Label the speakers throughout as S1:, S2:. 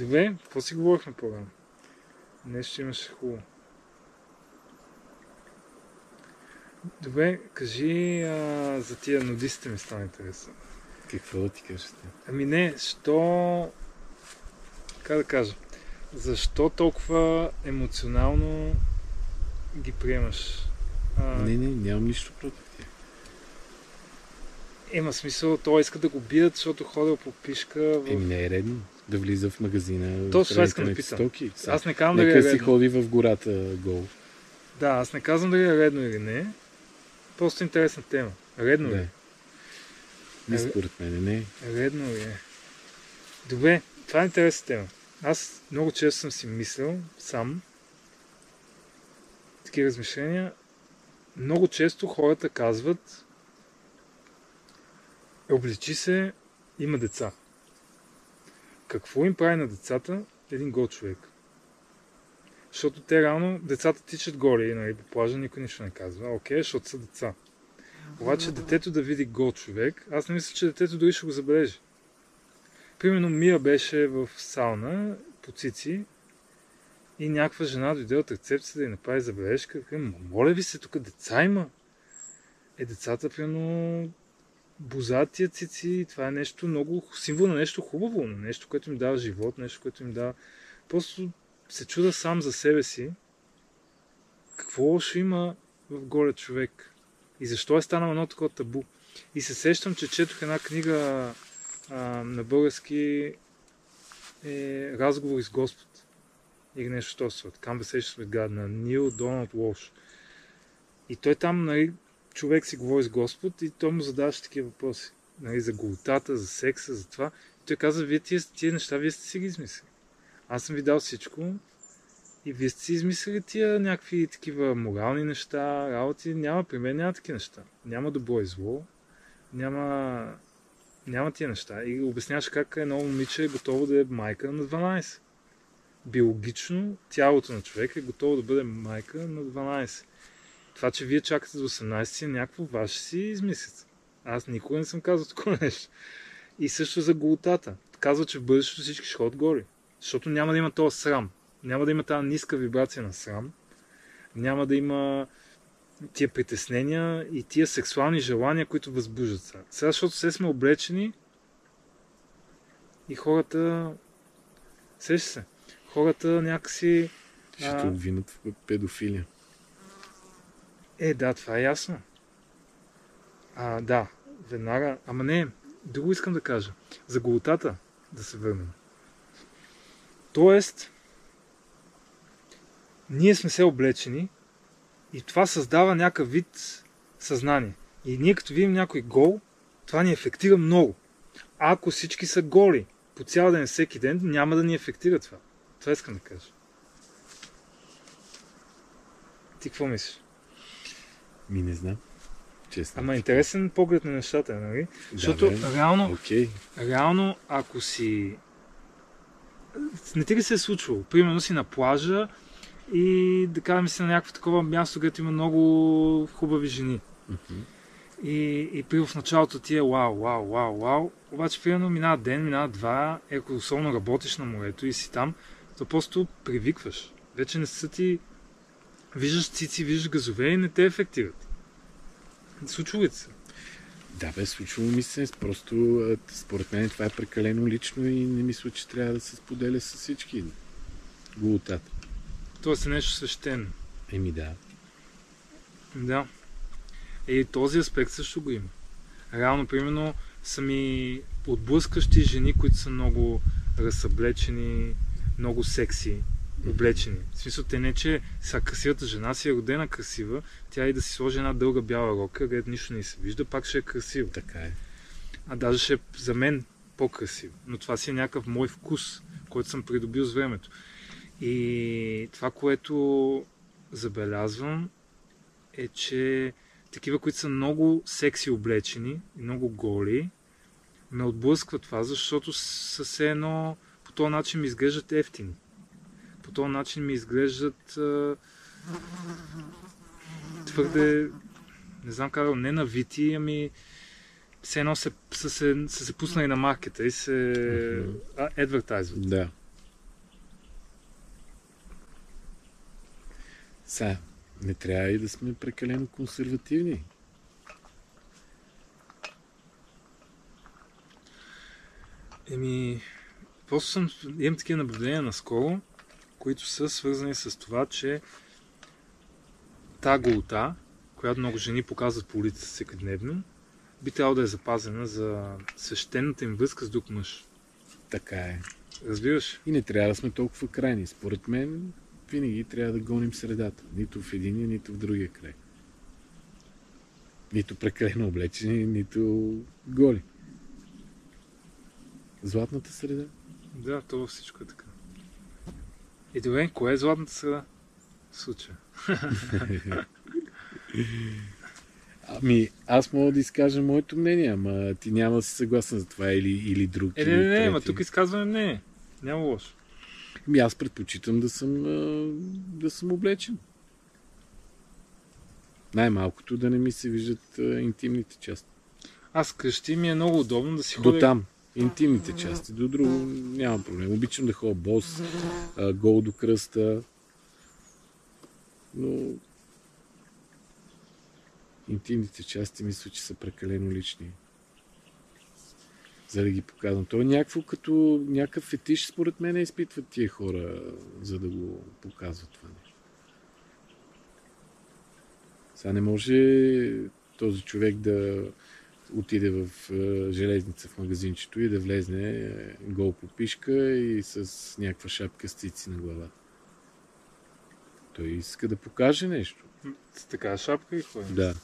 S1: Добре, какво си говорихме по-рано? Нещо имаше хубаво. Добре, кажи а, за тия нудистите ми стана интересно.
S2: Какво да ти кажете?
S1: Ами не, що... Как да кажа? Защо толкова емоционално ги приемаш? А,
S2: Не, не, нямам нищо против тях.
S1: Има смисъл, той иска да го бият, защото ходил по пишка в...
S2: Еми не е редно да влиза в магазина.
S1: Точно това искам да питам.
S2: Стоки.
S1: Аз не казвам да ги е
S2: си ходи в гората гол.
S1: Да, аз не казвам дали е редно или не. Просто интересна тема. Редно ли?
S2: Да.
S1: е?
S2: Не,
S1: Е,
S2: според мен не.
S1: Редно ли е? Добре, това е интересна тема. Аз много често съм си мислил сам такива размишления. Много често хората казват обличи се, има деца. Какво им прави на децата един гол човек? Защото те реално, децата тичат горе, нали, по плажа никой нищо не казва. Окей, защото са деца. Обаче детето да види гол човек, аз не мисля, че детето дори ще го забележи. Примерно Мия беше в сауна по цици и някаква жена дойде от рецепцията да й направи забележка. Моля ви се, тук деца има. Е, децата, примерно, бозат тия цици, това е нещо много, символ на нещо хубаво, на нещо, което им дава живот, нещо, което им дава... Просто се чуда сам за себе си, какво лошо има в голия човек и защо е станало едно такова табу. И се сещам, че четох една книга а, на български е Разговори с Господ. Или нещо този сорт. Conversations with на Нил Доналд Уолш. И той там, нали, човек си говори с Господ и той му задаваше такива въпроси. Нали, за голотата, за секса, за това. И той каза, вие тия, тия неща, вие сте си ги измислили. Аз съм ви дал всичко и вие сте си измислили тия някакви такива морални неща, работи. Няма, при мен няма такива неща. Няма добро и зло. Няма, няма тия неща. И обясняваш как едно момиче е готово да е майка на 12. Биологично тялото на човек е готово да бъде майка на 12. Това, че вие чакате до 18 е някакво ваше си измислица. Аз никога не съм казал такова нещо. И също за голотата. Казва, че в бъдещето всички ще ходят горе. Защото няма да има този срам. Няма да има тази ниска вибрация на срам. Няма да има тия притеснения и тия сексуални желания, които възбуждат сега. Сега, защото все сме облечени и хората... Сеща се. Хората някакси...
S2: Ще
S1: А.
S2: обвинат в педофилия.
S1: Е, да, това е ясно. А, да, веднага. Ама не, друго искам да кажа. За голотата да се върнем. Тоест, ние сме се облечени и това създава някакъв вид съзнание. И ние като видим някой гол, това ни ефектира много. Ако всички са голи по цял ден, всеки ден, няма да ни ефектира това. Това искам да кажа. Ти какво мислиш?
S2: Ми не знам. Честно.
S1: Ама интересен поглед на нещата, нали?
S2: Да,
S1: Защото
S2: бе.
S1: реално,
S2: Окей.
S1: реално, ако си... Не ти ли се е случвало? Примерно си на плажа и да кажем си на някакво такова място, където има много хубави жени.
S2: Мгм.
S1: И, и при в началото ти е вау, вау, вау, вау. Обаче, примерно, минава ден, минава два, ако особено работиш на морето и си там, то просто привикваш. Вече не са ти... Виждаш цици, виждаш газове и не те ефектират. Случва ли се?
S2: Да, бе, случило ми се. Просто според мен това е прекалено лично и не мисля, че трябва да се споделя с всички. Голотата.
S1: Тоест е нещо свещено.
S2: Еми да.
S1: Да. И този аспект също го има. Реално, примерно, са ми отблъскащи жени, които са много разсъблечени, много секси, облечени. В смисъл, те не, че са красивата жена си е родена красива, тя и да си сложи една дълга бяла рока, където нищо не се вижда, пак ще е красива.
S2: Така е.
S1: А даже ще е за мен по-красиво. Но това си е някакъв мой вкус, който съм придобил с времето. И това, което забелязвам, е, че такива, които са много секси облечени и много голи, ме отблъсква това, защото все едно по този начин ми изглеждат ефтини по този начин ми изглеждат а, твърде, не знам как, не навити, ами все едно се, са, се, са се пуснали на маркета и се адвертайзват.
S2: Да. Сега, не трябва и да сме прекалено консервативни.
S1: Еми, просто съм, имам такива наблюдения наскоро, които са свързани с това, че та голота, която много жени показват по улицата всеки дневно, би трябвало да е запазена за свещената им връзка с друг мъж.
S2: Така е.
S1: Разбираш?
S2: И не трябва да сме толкова крайни. Според мен, винаги трябва да гоним средата. Нито в единия, нито в другия край. Нито прекалено облечени, нито голи. Златната среда.
S1: Да, то във всичко е така. И добре, кое е златната среда? В случая.
S2: Ами, аз мога да изкажа моето мнение, ама ти няма да си съгласен за това или, или друг.
S1: Е, не, не, не, ама тук изказване не е. Няма лошо.
S2: Ами аз предпочитам да съм, да съм облечен. Най-малкото да не ми се виждат интимните части.
S1: Аз къщи ми е много удобно да си
S2: До
S1: ходя...
S2: там. Интимните части. До друго няма проблем. Обичам да ходя бос, гол до кръста. Но интимните части мисля, че са прекалено лични. За да ги показвам. То е някакво като някакъв фетиш, според мен, изпитват тия хора, за да го показват това нещо. Сега не може този човек да отиде в е, железница в магазинчето и да влезне е, гол по пишка и с някаква шапка с цици на главата. Той иска да покаже нещо.
S1: С такава шапка и ходи.
S2: Да.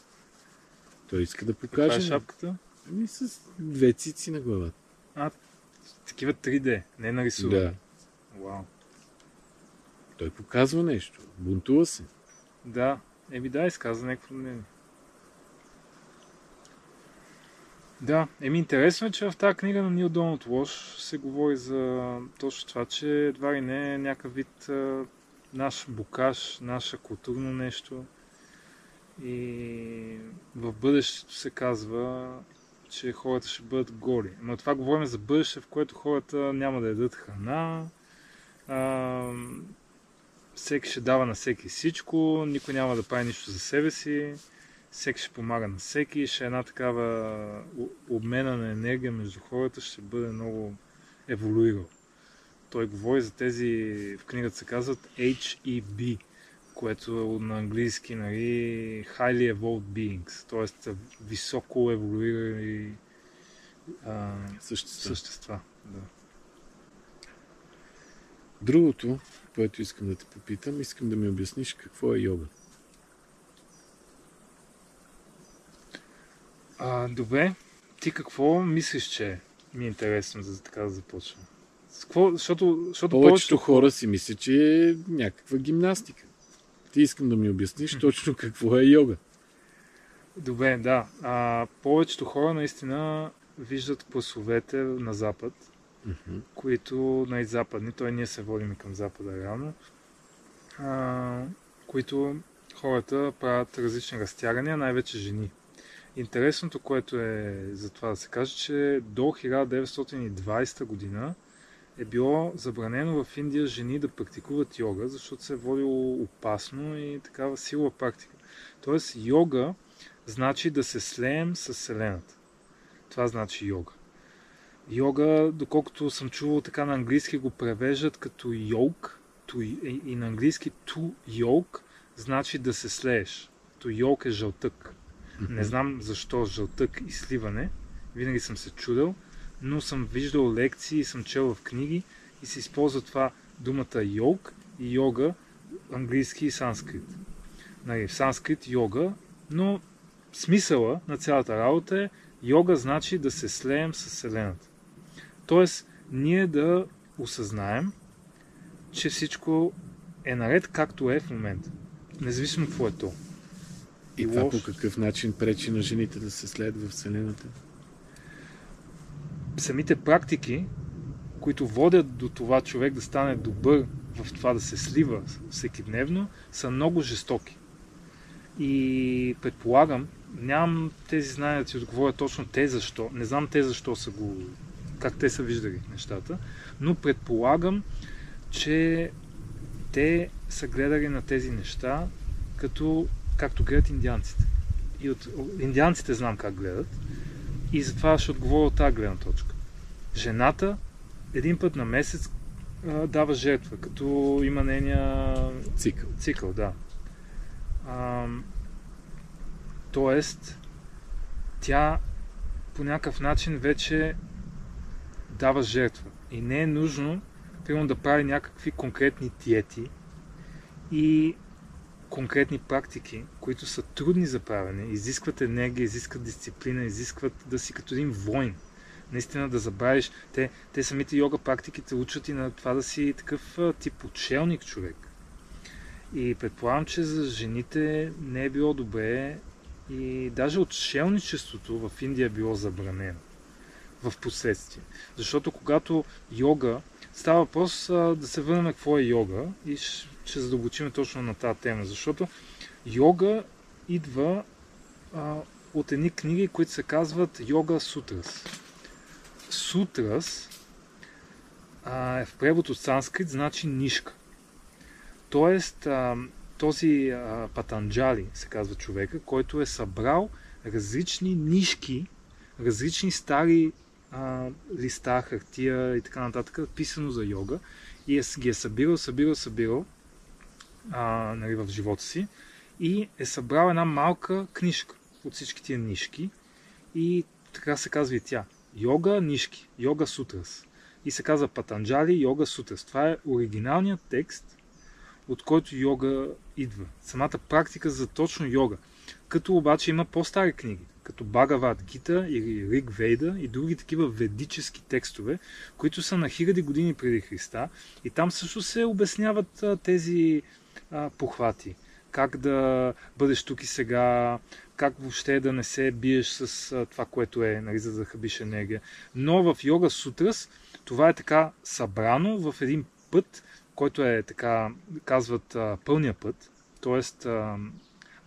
S2: Той иска да
S1: Каква
S2: покаже.
S1: е
S2: нещо.
S1: шапката?
S2: Ами с две цици на главата.
S1: Такива 3D, не нарисувани.
S2: Да.
S1: Вау.
S2: Той показва нещо. Бунтува се.
S1: Да, еми да, изказа някакво мнение. Да, еми интересно е, че в тази книга на Нил Доналд Лош се говори за точно това, че едва ли не е някакъв вид а, наш букаш, наше културно нещо. И в бъдещето се казва, че хората ще бъдат голи. Но това говорим за бъдеще, в което хората няма да ядат храна, а, всеки ще дава на всеки всичко, никой няма да прави нищо за себе си, всеки ще помага на всеки, ще е една такава обмена на енергия между хората, ще бъде много еволюирал. Той говори за тези, в книгата се казват HEB, което на английски, нали, Highly Evolved Beings, т.е. високо еволюирали а,
S2: Същества.
S1: същества. Да.
S2: Другото, което искам да те попитам, искам да ми обясниш какво е йога.
S1: А, добре, ти какво мислиш, че ми е интересно, за така да започвам? Какво, защото, защото
S2: Повечето
S1: повечето
S2: хора си мислят, че е някаква гимнастика. Ти искам да ми обясниш точно какво е йога.
S1: Добре, да. А, повечето хора наистина виждат класовете на Запад,
S2: Мгм.
S1: които най-западни, той ние се водим към Запада реално, а, които хората правят различни разтягания, най-вече жени. Интересното, което е за това да се каже, че до 1920 година е било забранено в Индия жени да практикуват йога, защото се е водило опасно и такава силова практика. Тоест йога значи да се слеем с Вселената. Това значи йога. Йога, доколкото съм чувал така на английски, го превеждат като йог. To, и, на английски to yoke значи да се слееш. To yoke е жълтък. Не знам защо жълтък и сливане. Винаги съм се чудил, но съм виждал лекции съм чел в книги и се използва това думата йог и йога, английски и санскрит. Нали, в санскрит йога, но смисъла на цялата работа е йога значи да се слеем с Вселената. Тоест, ние да осъзнаем, че всичко е наред както е в момента. Независимо какво е то.
S2: И
S1: И
S2: това
S1: лошо.
S2: по какъв начин пречи на жените да се следва в Вселената?
S1: самите практики, които водят до това човек да стане добър в това да се слива всеки дневно, са много жестоки. И предполагам, нямам тези знания да ти отговоря точно те защо. Не знам те защо са го, как те са виждали нещата, но предполагам, че те са гледали на тези неща, като, както гледат индианците. И от индианците знам как гледат. И затова ще отговоря от тази гледна точка. Жената един път на месец а, дава жертва, като има нейния
S2: Цикъл.
S1: цикъл, да. А, тоест, тя по някакъв начин вече дава жертва. И не е нужно, примерно, да прави някакви конкретни диети и конкретни практики, които са трудни за правене, изискват енергия, изискват дисциплина, изискват да си като един войн. Наистина да забравиш. Те, те самите йога практиките учат и на това да си такъв тип отшелник човек. И предполагам, че за жените не е било добре и даже отшелничеството в Индия е било забранено в последствие. Защото когато йога, става въпрос да се върнем какво е йога и ще, задълбочим точно на тази тема. Защото йога идва а, от едни книги, които се казват Йога Сутрас. Сутрас а, е в превод от санскрит значи нишка. Тоест, а, този а, Патанджали, се казва човека, който е събрал различни нишки, различни стари а, листа, хартия и така нататък, писано за йога и е, ги е събирал, събирал, събирал а, нали, в живота си и е събрал една малка книжка от всички тия нишки и така се казва и тя. Йога нишки, йога сутрас. И се казва Патанджали йога сутрас. Това е оригиналният текст, от който йога идва. Самата практика за точно йога. Като обаче има по-стари книги, като Багават Гита или Рик Вейда и други такива ведически текстове, които са на хиляди години преди Христа. И там също се обясняват тези а, похвати. Как да бъдеш тук и сега, как въобще да не се биеш с а, това, което е, нали, за да хабиш енергия. Но в йога сутрас това е така събрано в един път, който е така, казват, а, пълния път, т.е.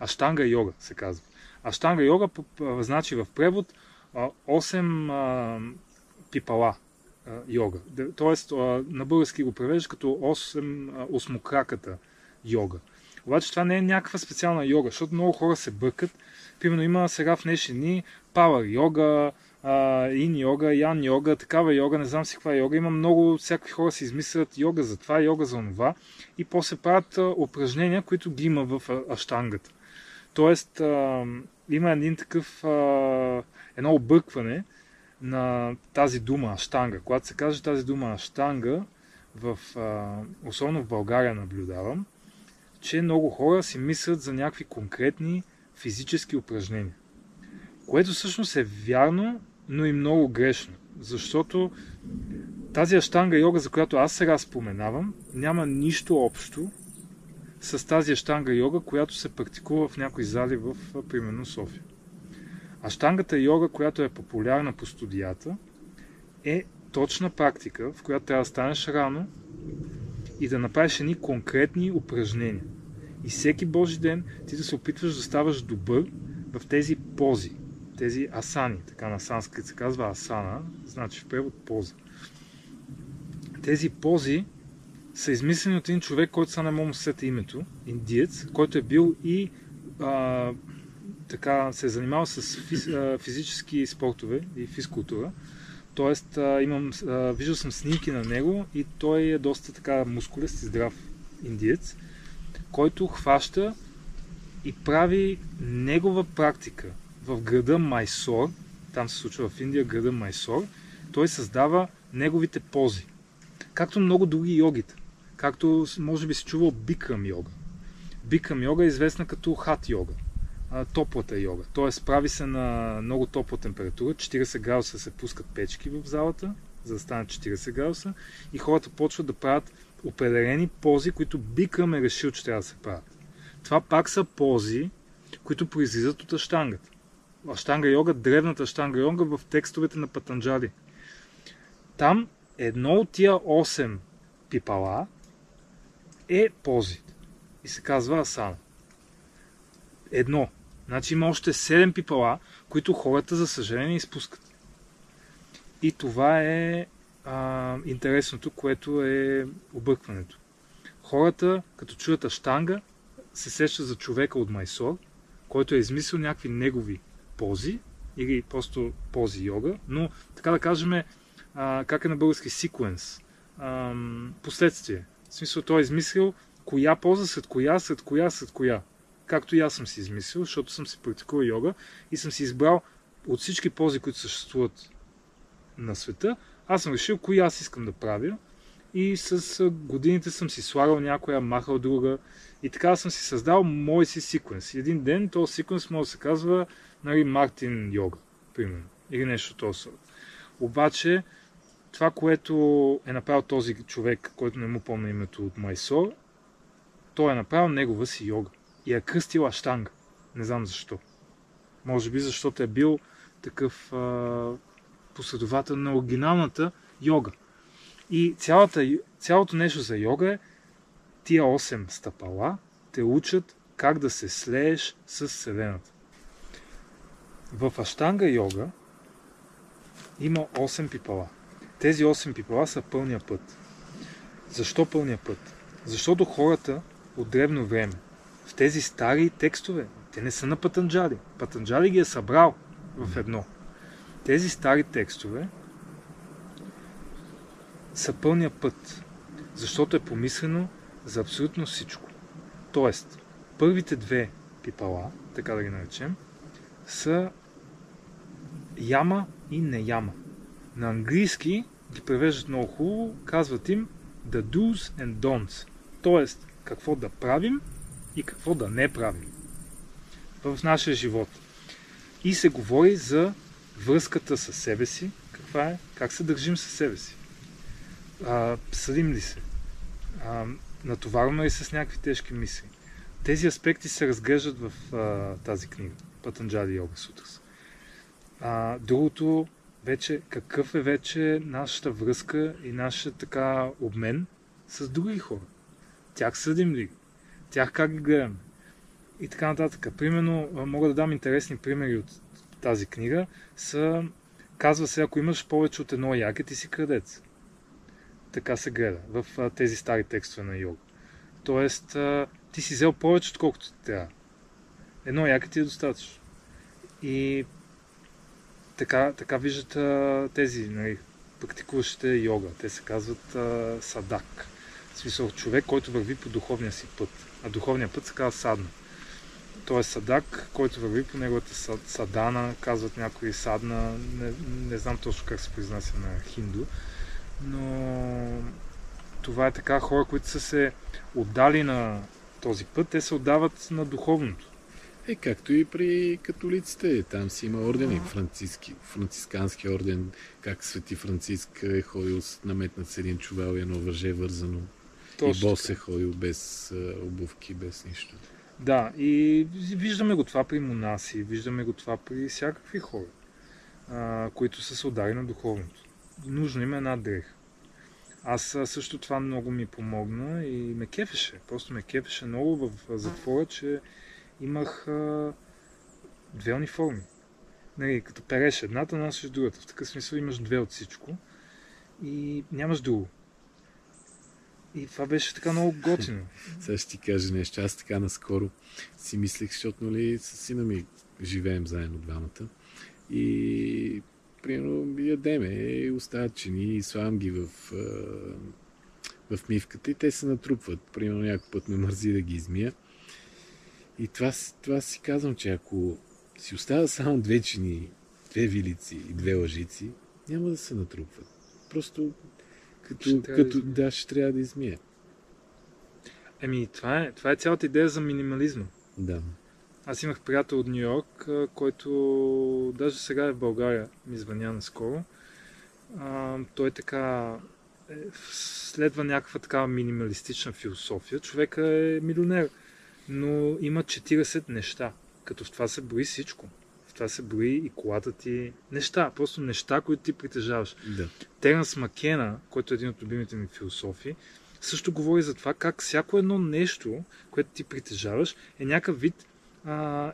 S1: аштанга йога се казва. Аштанга йога значи в превод а, 8 а, пипала йога. Тоест на български го превежда като 8 а, осмокраката йога. Обаче това не е някаква специална йога, защото много хора се бъркат. Примерно има сега в днешни дни пауър йога, ин йога, ян йога, такава йога, не знам си каква йога. Има много, всякакви хора си измислят йога за това, йога за това и после правят упражнения, които ги има в аштангата. Тоест, а, има един такъв, а, едно объркване на тази дума аштанга. Когато се каже тази дума аштанга, в, а, особено в България наблюдавам, че много хора си мислят за някакви конкретни физически упражнения. Което всъщност е вярно, но и много грешно. Защото тази аштанга йога, за която аз сега споменавам, няма нищо общо с тази аштанга йога, която се практикува в някои зали в, примерно, София. Аштангата йога, която е популярна по студията, е точна практика, в която трябва да станеш рано и да направиш едни конкретни упражнения. И всеки Божи ден ти да се опитваш да ставаш добър в тези пози, тези асани, така на санскрит се казва асана, значи в превод поза. Тези пози са измислени от един човек, който са не мога сета името, индиец, който е бил и а, така се е занимавал с физ, а, физически спортове и физкултура. Тоест, а, имам, а, виждал съм снимки на него и той е доста така мускулест и здрав индиец, който хваща и прави негова практика в града Майсор, там се случва в Индия града Майсор, той създава неговите пози. Както много други йогите. Както може би си чувал Бикрам йога. Бикрам йога е известна като хат йога. Топлата йога. Тоест прави се на много топла температура. 40 градуса се пускат печки в залата, за да станат 40 градуса. И хората почват да правят определени пози, които Бикрам е решил, че трябва да се правят. Това пак са пози, които произлизат от аштангата. Аштанга йога, древната аштанга йога в текстовете на Патанджали. Там едно от тия 8 пипала е пози. И се казва асана. Едно. Значи има още 7 пипала, които хората, за съжаление, изпускат. И това е а, интересното, което е объркването. хората, като чуят аштанга, се сещат за човека от Майсор, който е измислил някакви негови пози или просто пози йога, но така да кажем, а, как е на български секвенс, последствие. В смисъл, той е измислил коя поза след коя, след коя, след коя. Както и аз съм си измислил, защото съм си практикувал йога и съм си избрал от всички пози, които съществуват на света, аз съм решил кои аз искам да правя и с годините съм си слагал някоя, махал друга и така съм си създал мой си секвенс. Един ден този секвенс може да се казва нали, Мартин йога, примерно, или нещо този сорт. Обаче, това, което е направил този човек, който не му помня името от Майсор, той е направил негова си йога и е кръстил аштанга. Не знам защо. Може би защото е бил такъв а, последовател на оригиналната йога. И цялата, цялото нещо за йога е тия 8 стъпала те учат как да се слееш с Вселената. В Аштанга йога има 8 пипала. Тези 8 пипала са пълния път. Защо пълния път? Защото хората от древно време в тези стари текстове, те не са на Патанджали. Патанджали ги е събрал в едно. Тези стари текстове са пълния път, защото е помислено за абсолютно всичко. Тоест, първите две пипала, така да ги наречем, са яма и не яма. На английски ги превеждат много хубаво, казват им the do's and don'ts. Тоест, какво да правим и какво да не правим в нашия живот. И се говори за връзката с себе си, каква е, как се държим със себе си. А, съдим ли се? А, натоварваме ли се с някакви тежки мисли? Тези аспекти се разглеждат в а, тази книга, Патанджали Йога Сутрас. А, другото, вече, какъв е вече нашата връзка и нашия така обмен с други хора? Тях съдим ли? Тях как ги гледаме? И така нататък. Примерно, мога да дам интересни примери от тази книга. Са, казва се, ако имаш повече от едно яке, ти си крадец. Така се гледа в тези стари текстове на йога. Тоест, ти си взел повече, отколкото ти трябва. Едно яке ти е достатъчно. И така, така виждат тези нали, практикуващите йога. Те се казват а, садак. В смисъл човек, който върви по духовния си път. А духовния път се казва садна. Той е садак, който върви по неговата садана, казват някои садна, не, не знам точно как се произнася на хинду, но това е така хора, които са се отдали на този път, те се отдават на духовното.
S2: Е, както и при католиците. Там си има ордени. Франциски, францискански орден, как Свети Франциск е ходил наметнат с един чувал и едно въже вързано. Точно и бос е ходил без обувки, без нищо.
S1: Да, и виждаме го това при монаси, виждаме го това при всякакви хора, а, които са се удари на духовното. Нужно им е една дреха. Аз също това много ми помогна и ме кефеше. Просто ме кефеше много в затвора, че имах а, две униформи. Нали, като переш едната, носиш другата. В такъв смисъл имаш две от всичко и нямаш друго. И това беше така много готино.
S2: Сега ще ти кажа нещо. Аз така наскоро си мислех, защото нали, с сина ми живеем заедно двамата. И примерно ядеме и остават чини и слагам ги в, в мивката и те се натрупват. Примерно някой път ме мързи да ги измия. И това, това си казвам, че ако си оставя само две чини, две вилици и две лъжици, няма да се натрупват. Просто като, ще като да, да, ще трябва да измие.
S1: Еми, това е, това е цялата идея за минимализма.
S2: Да.
S1: Аз имах приятел от Нью Йорк, който даже сега е в България, ми звъня наскоро. А, той така е, следва някаква такава минималистична философия. Човека е милионер, но има 40 неща, като в това се брои всичко. Това се брои и колата ти. Неща, просто неща, които ти притежаваш.
S2: Да.
S1: Теренс Макена, който е един от любимите ми философи, също говори за това как всяко едно нещо, което ти притежаваш, е някакъв вид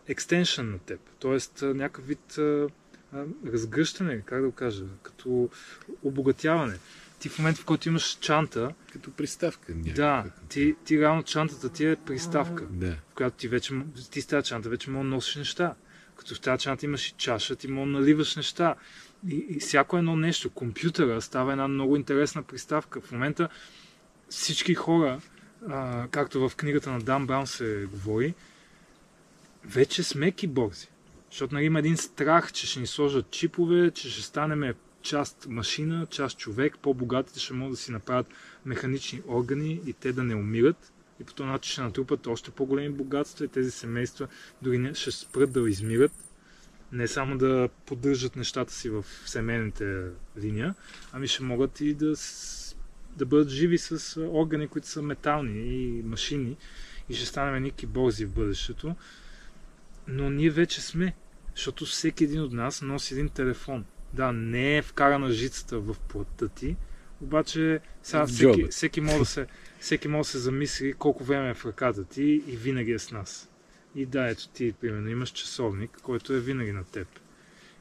S1: екстеншън на теб. Тоест някакъв вид а, а, разгръщане, как да го кажа, като обогатяване. Ти в момента, в който имаш чанта,
S2: Като приставка
S1: да,
S2: някаква.
S1: ти, ти реално чантата ти е приставка,
S2: Да.
S1: в която ти вече, ти с тази чанта вече можеш да носиш неща. Като в тази чанта имаш и чаша, ти да наливаш неща. И, и всяко едно нещо, компютъра става една много интересна приставка. В момента всички хора, а, както в книгата на Дан Браун се говори, вече сме киборзи. Защото нали, има един страх, че ще ни сложат чипове, че ще станем част машина, част човек, по-богатите ще могат да си направят механични органи и те да не умират. И по този начин ще натрупат още по-големи богатства и тези семейства дори не, ще спрат да измират. Не само да поддържат нещата си в семейните линия, ами ще могат и да, да бъдат живи с органи, които са метални и машини и ще станем едни киборзи в бъдещето. Но ние вече сме, защото всеки един от нас носи един телефон. Да, не е вкарана жицата в плътта ти, обаче сега всеки, всеки, може да се, всеки може да се замисли колко време е в ръката ти и винаги е с нас. И да, ето ти, примерно, имаш часовник, който е винаги на теб.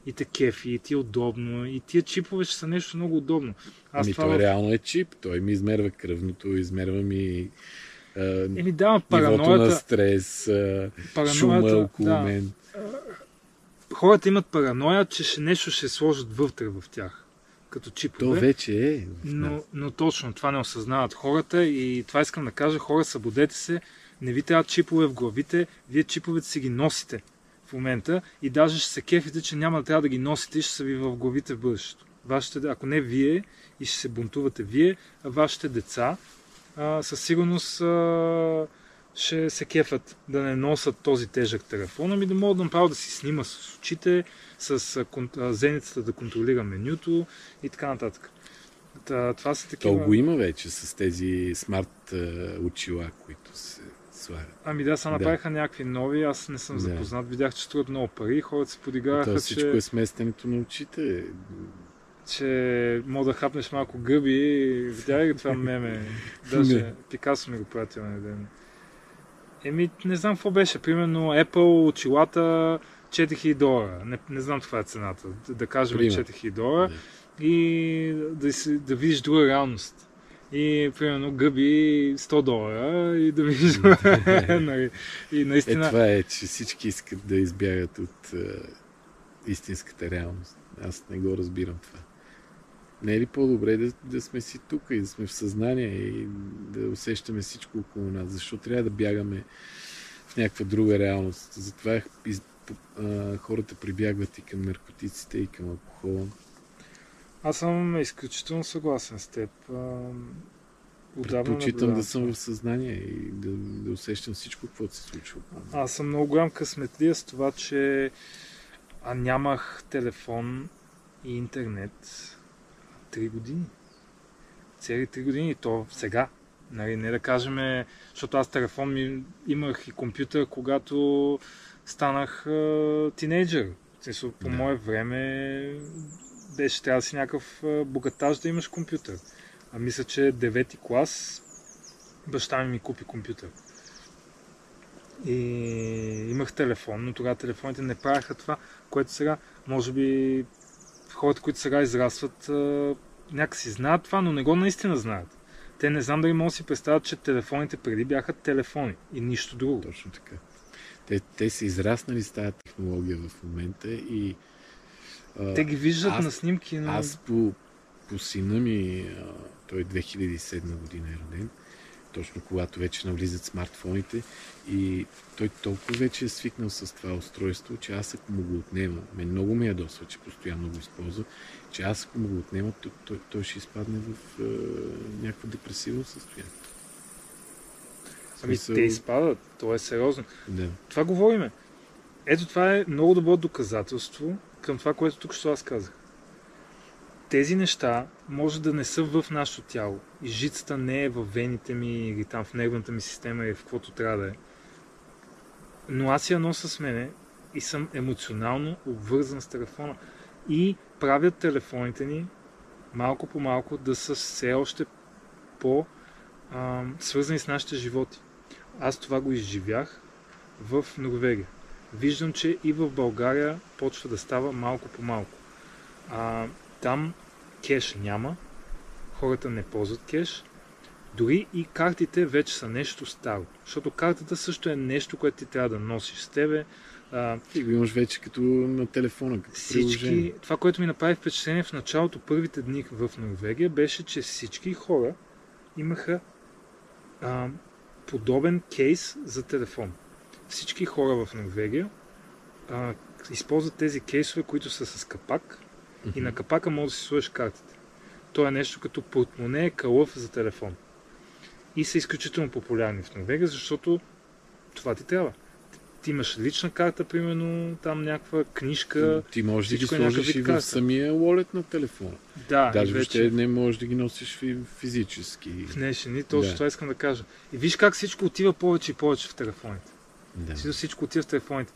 S1: И те кефи, и ти е удобно, и тия чипове ще са нещо много удобно. Аз
S2: Ами
S1: това
S2: той реално е чип. Той ми измерва кръвното, измерва ми а,
S1: Еми да,
S2: нивото на
S1: параноята,
S2: стрес, а, шума
S1: параноята,
S2: около
S1: да,
S2: мен.
S1: хората имат параноя, че ще нещо ще сложат вътре в тях. Като
S2: То
S1: чипове.
S2: вече е.
S1: Но, но точно това не осъзнават хората и това искам да кажа, хора, събудете се, не ви трябва чипове в главите, вие чиповете си ги носите в момента и даже ще се кефите, че няма да трябва да ги носите и ще са ви в главите в бъдещето. Вашите, ако не вие и ще се бунтувате вие, а вашите деца а, със сигурност а, ще се кефат да не носят този тежък телефон, ами да могат да направят да си снима с очите, с зеницата да контролира менюто и така нататък. Та, това са такива...
S2: То го има вече с тези смарт очила, които се слагат.
S1: Ами да, са
S2: Да.
S1: направиха някакви нови, аз не съм
S2: Да.
S1: запознат, видях, че струват много пари, хората се
S2: То
S1: подиграваха,
S2: всичко
S1: че,
S2: е сместенето на очите.
S1: че мога да хапнеш малко гъби и видя ли това меме? Даже. Пикасо ми го пратил на ден. Еми, не знам какво беше. Примерно Apple очилата 4000 долара. Не, не знам каква е цената. Да, да кажем
S2: Пример.
S1: 4000 долара.
S2: Да.
S1: И да, си, да видиш друга реалност. И примерно гъби 100 долара и да видиш. нали, и
S2: Е,
S1: наистина.
S2: това е, че всички искат да избягат от а, истинската реалност. Аз не го разбирам това. Не е ли по-добре да, да сме си тук и да сме в съзнание и да усещаме всичко около нас? Защо трябва да бягаме в някаква друга реалност? Затова из, а, хората прибягват и към наркотиците, и към алкохола.
S1: Аз съм изключително съгласен с теб. Отдавна
S2: Предпочитам да съм в съзнание и да, да усещам всичко, какво се случва.
S1: Аз съм много голям късметлия с това, че а нямах телефон и интернет 3 години. Цели 3 години и то сега. Нали, не да кажем, защото аз телефон ми имах и компютър, когато станах а, тинейджър. Смисъл, по
S2: Да.
S1: мое време беше трябва да си някакъв богатаж да имаш компютър. А мисля, че девети клас баща ми ми купи компютър. И имах телефон, но тогава телефоните не правяха това, което сега, може би, хората, които сега израстват, някакси знаят това, но не го наистина знаят. Те не знам дали могат да си представят, че телефоните преди бяха телефони и нищо друго.
S2: Точно така. Те, те са израснали с тази технология в момента и а,
S1: Те ги виждат
S2: аз-
S1: на снимки, но...
S2: аз по, по сина ми, а, той 2007 година е роден, точно когато вече навлизат смартфоните и той толкова вече е свикнал с това устройство, че аз ако му го отнема, мен много ме ядосва, че постоянно го използва, че аз ако му го отнема, той, той, той ще изпадне в а, някакво депресивно състояние.
S1: Ами
S2: смисъл,
S1: те изпадат, то е сериозно.
S2: Да.
S1: Това говориме. Ето това е много добро доказателство към това, което тук що аз казах. Тези неща може да не са в нашето тяло. И жицата не е в вените ми или там в нервната ми система или в каквото трябва да е. Но аз я нося с мене и съм емоционално обвързан с телефона. И правят телефоните ни малко по малко да са все още по а, свързани с нашите животи. Аз това го изживях в Норвегия. Виждам, че и в България почва да става малко по малко. А, там кеш няма хората не ползват кеш. Дори и картите вече са нещо старо. Защото картата също е нещо, което ти трябва да носиш с тебе. А,
S2: Ти го имаш вече като на телефона, като приложение.
S1: всички, това, което ми направи впечатление в началото, първите дни в Норвегия, беше, че всички хора имаха а, подобен кейс за телефон. Всички хора в Норвегия а, използват тези кейсове, които са с капак и на капака може да си сложиш картите. То е нещо като портмоне, калъв за телефон. И са изключително популярни в Норвегия, защото това ти трябва. Ти имаш лична карта, примерно, там някаква книжка.
S2: Ти можеш да ги
S1: е
S2: сложиш и в самия wallet на телефона.
S1: Да,
S2: Даже
S1: и
S2: въобще
S1: вече
S2: не можеш да ги носиш фи- физически.
S1: в днешни дни, точно
S2: Да.
S1: това искам да кажа. И виж как всичко отива повече и повече в телефоните.
S2: Да.
S1: Всичко, всичко отива в телефоните.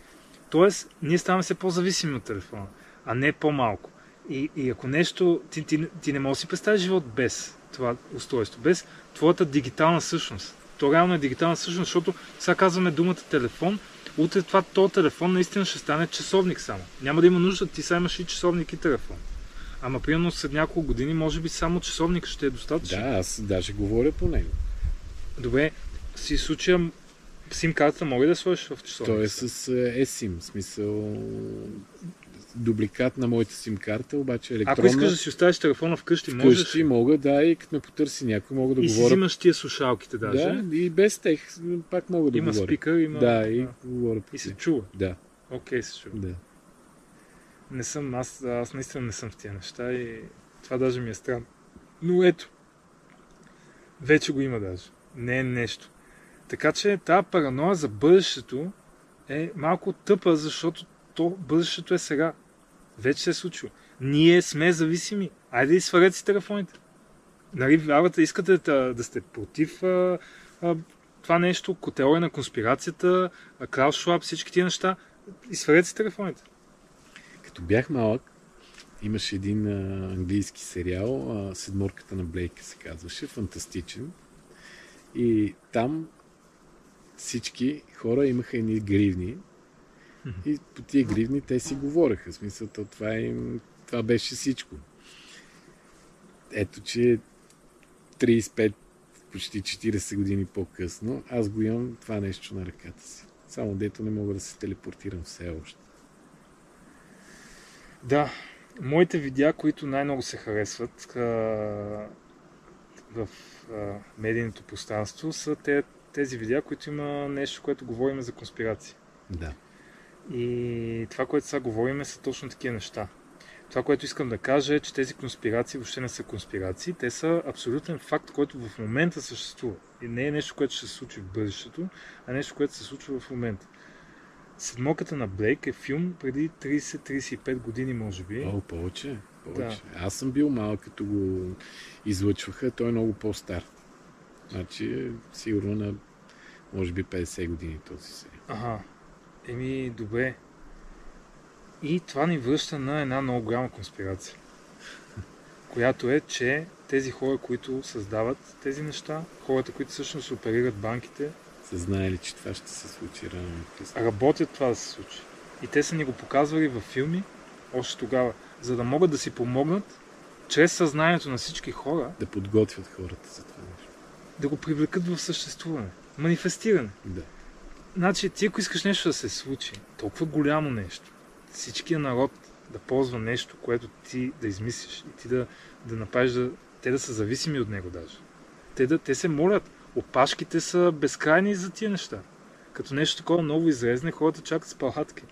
S1: Тоест, ние ставаме все по-зависими от телефона, а не по-малко. И, и ако нещо, ти, ти, ти не можеш да си представиш живот без това устройство, без твоята дигитална същност. То реално е дигитална същност, защото сега казваме думата телефон, утре това, то телефон наистина ще стане часовник само. Няма да има нужда, ти сега имаш и часовник и телефон. Ама примерно след няколко години, може би само часовник ще е достатъчно.
S2: Да, аз даже говоря по него.
S1: Добре, си случая сим картата мога да сложиш в часовник?
S2: Той е с е, eSIM, в смисъл дубликат на моята сим карта, обаче електронна.
S1: Ако искаш да си оставиш телефона вкъщи, можеш.
S2: Вкъщи мога, да, и като ме потърси някой, мога да
S1: и си
S2: говоря.
S1: взимаш тия слушалките даже.
S2: Да, и без тех пак мога да
S1: има
S2: говоря.
S1: спикър, има...
S2: Да, и говоря по
S1: и се чува.
S2: Да,
S1: Окей, се чува.
S2: да.
S1: Не съм, аз, аз наистина не съм в тия неща и това даже ми е странно. Но ето, вече го има даже. Не е нещо. Така че тази параноя за бъдещето е малко тъпа, защото то бъдещето е сега. Вече се е случило. Ние сме зависими. Айде и сварете си телефоните. Нали, вярвате, искате да, да сте против а, а, това нещо, котела на конспирацията, а, Шваб, всички тия неща. И сварете си телефоните.
S2: Като бях малък, имаше един а, английски сериал, а, Седморката на Блейка се казваше, фантастичен. И там всички хора имаха едни гривни. И по тия гривни те си говореха. Смисъл, то това, им, това беше всичко. Ето, че 35, почти 40 години по-късно, аз го имам това нещо на ръката си. Само дето не мога да се телепортирам все още.
S1: Да, моите видеа, които най-много се харесват а, в а, медийното пространство, са те, тези видеа, които има нещо, което говорим за конспирации.
S2: Да.
S1: И това, което сега говорим, са точно такива неща. Това, което искам да кажа е, че тези конспирации въобще не са конспирации. Те са абсолютен факт, който в момента съществува. И не е нещо, което ще се случи в бъдещето, а нещо, което се случва в момента. Седмоката на Блейк е филм преди 30-35 години, може би.
S2: О, повече. повече. Аз съм бил малък, като го излъчваха. Той е много по-стар. Значи, е сигурно на, може би, 50 години този сериал.
S1: Ага. Еми, добре. И това ни връща на една много голяма конспирация. Която е, че тези хора, които създават тези неща, хората, които всъщност оперират банките,
S2: Са знаели, че това ще се случи рано
S1: работят това да се случи. И те са ни го показвали във филми още тогава, за да могат да си помогнат чрез съзнанието на всички хора
S2: Да подготвят хората за това нещо.
S1: да го привлекат в съществуване. Манифестиране.
S2: Да.
S1: Значи, ти ако искаш нещо да се случи, толкова голямо нещо, всичкия народ да ползва нещо, което ти да измислиш и ти да, да направиш, да, те да са зависими от него даже. Те, да, те се молят. Опашките са безкрайни за тия неща. Като нещо такова ново излезне, хората чакат с палатки.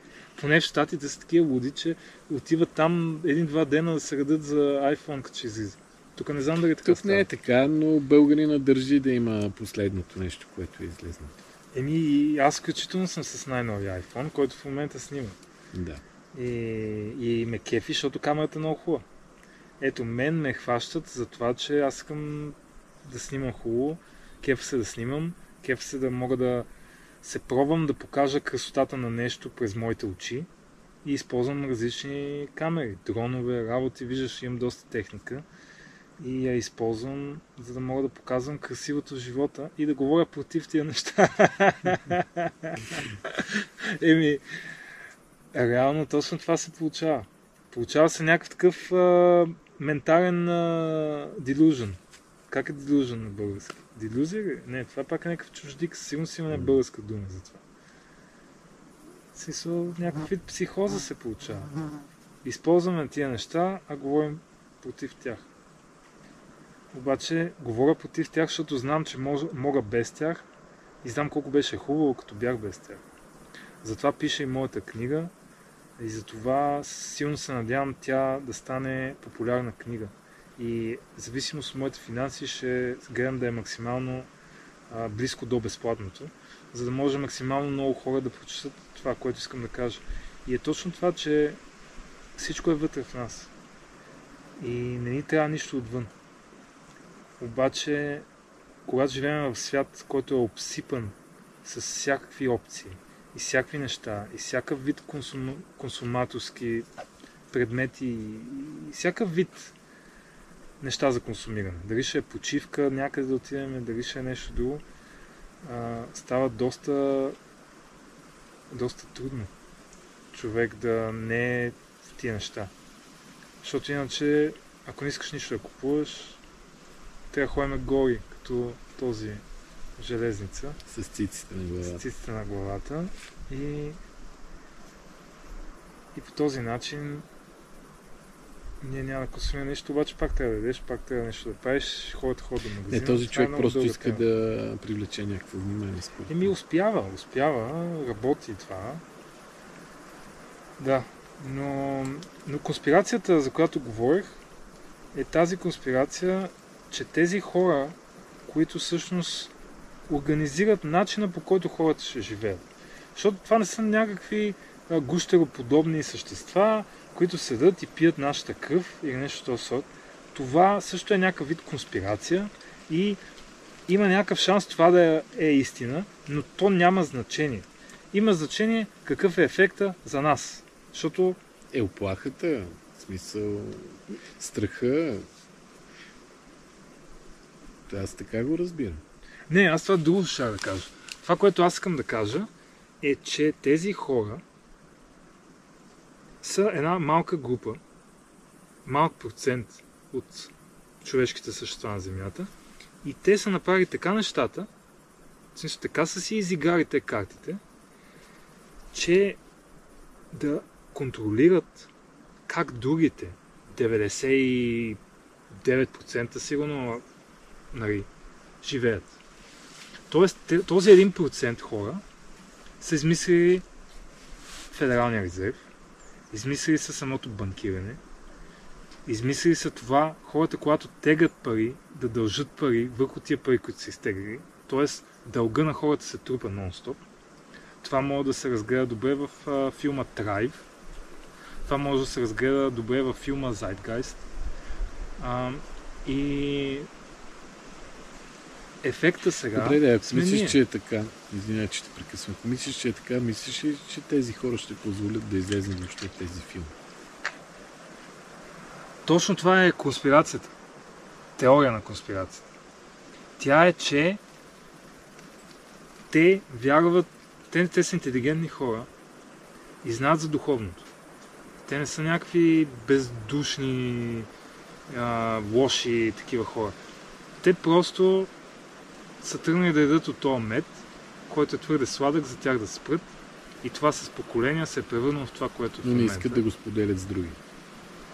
S1: Поне в щатите са такива луди, че отиват там един-два дена да се радат за iPhone, като ще излиза. Тук не знам дали така
S2: Тук не е така, но българина държи да има последното нещо, което е излезнало.
S1: Еми, и аз включително съм с най-новия iPhone, който в момента снима.
S2: Да.
S1: И, и ме кефи, защото камерата е много хубава. Ето, мен ме хващат за това, че аз искам да снимам хубаво, кеф се да снимам, кеф се да мога да се пробвам да покажа красотата на нещо през моите очи и използвам различни камери, дронове, работи, виждаш, имам доста техника и я използвам, за да мога да показвам красивото в живота и да говоря против тия неща. Еми, реално точно това се получава. Получава се някакъв такъв а, ментален а, delusion. Как е delusion на български? Делюзия ли? Не, това пак е някакъв чуждик. Сигурно си има
S2: М.
S1: българска дума за това. Смисъл, някакъв вид психоза се получава. Използваме тия неща, а говорим против тях. Обаче, говоря против тях, защото знам, че мога без тях и знам колко беше хубаво, като бях без тях. Затова пиша и моята книга и затова силно се надявам тя да стане популярна книга. И в зависимост от моите финанси ще гледам да е максимално а, близко до безплатното, за да може максимално много хора да прочитат това, което искам да кажа. И е точно това, че всичко е вътре в нас. И не ни трябва нищо отвън. Обаче, когато живеем в свят, който е обсипан с всякакви опции и всякакви неща, и всякакъв вид консум... консуматорски предмети, и всякакъв вид неща за консумиране. Дали ще е почивка, някъде да отидем, дали ще е нещо друго, а, става доста, доста трудно човек да не е в тия неща. Защото иначе, ако не искаш нищо да купуваш, трябва да ходим гори, като този железница,
S2: С циците на
S1: с
S2: главата.
S1: циците на главата и, и по този начин ние няма да консумираме нещо, обаче пак трябва да ядеш, пак трябва нещо да правиш, хората ходят до магазина.
S2: Не, този
S1: е
S2: човек
S1: много
S2: просто иска
S1: тема.
S2: да привлече някакво внимание. според
S1: Еми успява, успява, работи това. Да, но, но конспирацията, за която говорих, е тази конспирация, че тези хора, които всъщност организират начина по който хората ще живеят. Защото това не са някакви гущероподобни същества, които седат и пият нашата кръв или нещо този сорт. Това също е някакъв вид конспирация и има някакъв шанс това да е, е истина, но то няма значение. Има значение какъв е ефекта за нас. Защото
S2: Е, оплахата, в смисъл, страха. Аз така го разбирам.
S1: Не, аз това друго ще да кажа. Това, което аз искам да кажа, е, че тези хора са една малка група, малък процент от човешките същества на Земята и те са направили така нещата, в смисъл така са си изиграли те картите, че да контролират как другите 99% сигурно нали, живеят. Тоест, този 1% хора са измислили Федералния резерв, измислили са самото банкиране, измислили са това хората, когато теглят пари, да дължат пари върху тия пари, които са изтеглили. Тоест, дълга на хората се трупа нон-стоп. Това може да се разгледа добре в а, филма Трайв. Това може да се разгледа добре в филма Zeitgeist. А, и ефекта сега...
S2: Добре, да, ако мислиш,
S1: ние.
S2: че е така, извинявай, че те прекъсвам, ако мислиш, че е така, мислиш ли, че тези хора ще позволят да излезнат въобще тези филми?
S1: Точно това е конспирацията. Теория на конспирацията. Тя е, че те вярват, те, те са интелигентни хора и знаят за духовното. Те не са някакви бездушни, а, лоши такива хора. Те просто са тръгнали да ядат от този мед, който е твърде сладък за тях да спрат. И това с поколения се е превърнало в това, което в
S2: Но не
S1: момента
S2: искат
S1: е.
S2: да го споделят с други.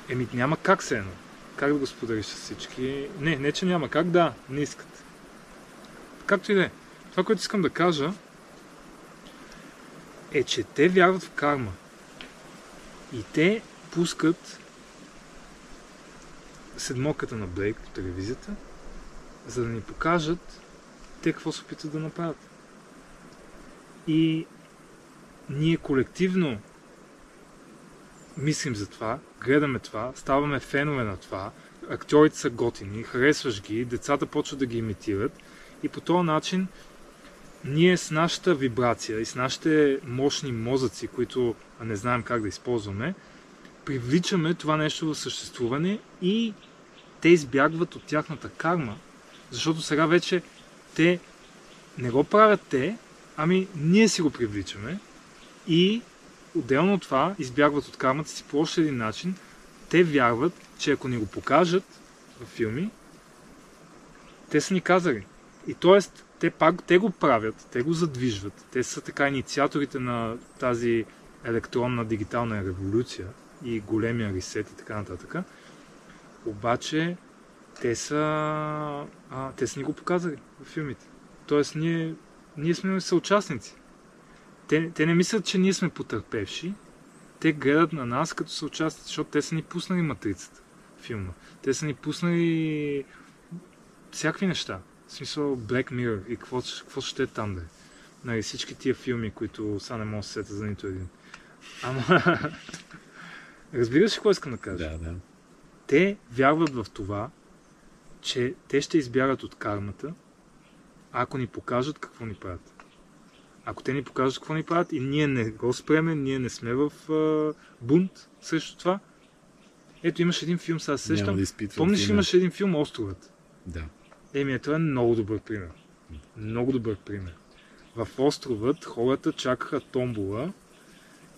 S1: Еми няма как се едно. Как да го споделиш с всички? Не, не че няма как, да, не искат. Както и да е. Това, което искам да кажа, е, че те вярват в карма. И те пускат седмоката на Блейк по телевизията, за да ни покажат те какво се опитват да направят. И ние колективно мислим за това, гледаме това, ставаме фенове на това, актьорите са готини, харесваш ги, децата почват да ги имитират и по този начин ние с нашата вибрация и с нашите мощни мозъци, които не знаем как да използваме, привличаме това нещо в съществуване и те избягват от тяхната карма, защото сега вече те не го правят те, ами ние си го привличаме и отделно от това избягват от кармата си по още един начин. те вярват, че ако ни го покажат в филми, те са ни казали. И т.е. те пак те го правят, те го задвижват. Те са така инициаторите на тази електронна дигитална революция и големия ресет и така нататък. Обаче те са, а, те са ни го показали в филмите. Тоест ние, ние сме съучастници. Те, те не мислят, че ние сме потърпевши. Те гледат на нас като съучастници, защото те са ни пуснали матрицата филма. Те са ни пуснали всякакви неща. В смисъл Black Mirror и какво, какво ще е там да е. Нали, всички тия филми, които сега не мога да се сета за нито един. Ама... Разбираш ли какво искам да кажа?
S2: Да, да.
S1: Те вярват в това, че те ще избягат от кармата, ако ни покажат какво ни правят. Ако те ни покажат какво ни правят и ние не го спреме, ние не сме в а, бунт срещу това. Ето имаш един филм, сега сещам.
S2: да
S1: Помниш, имаше един филм Островът.
S2: Да.
S1: Еми, това е много добър пример. Много добър пример. В островът хората чакаха томбола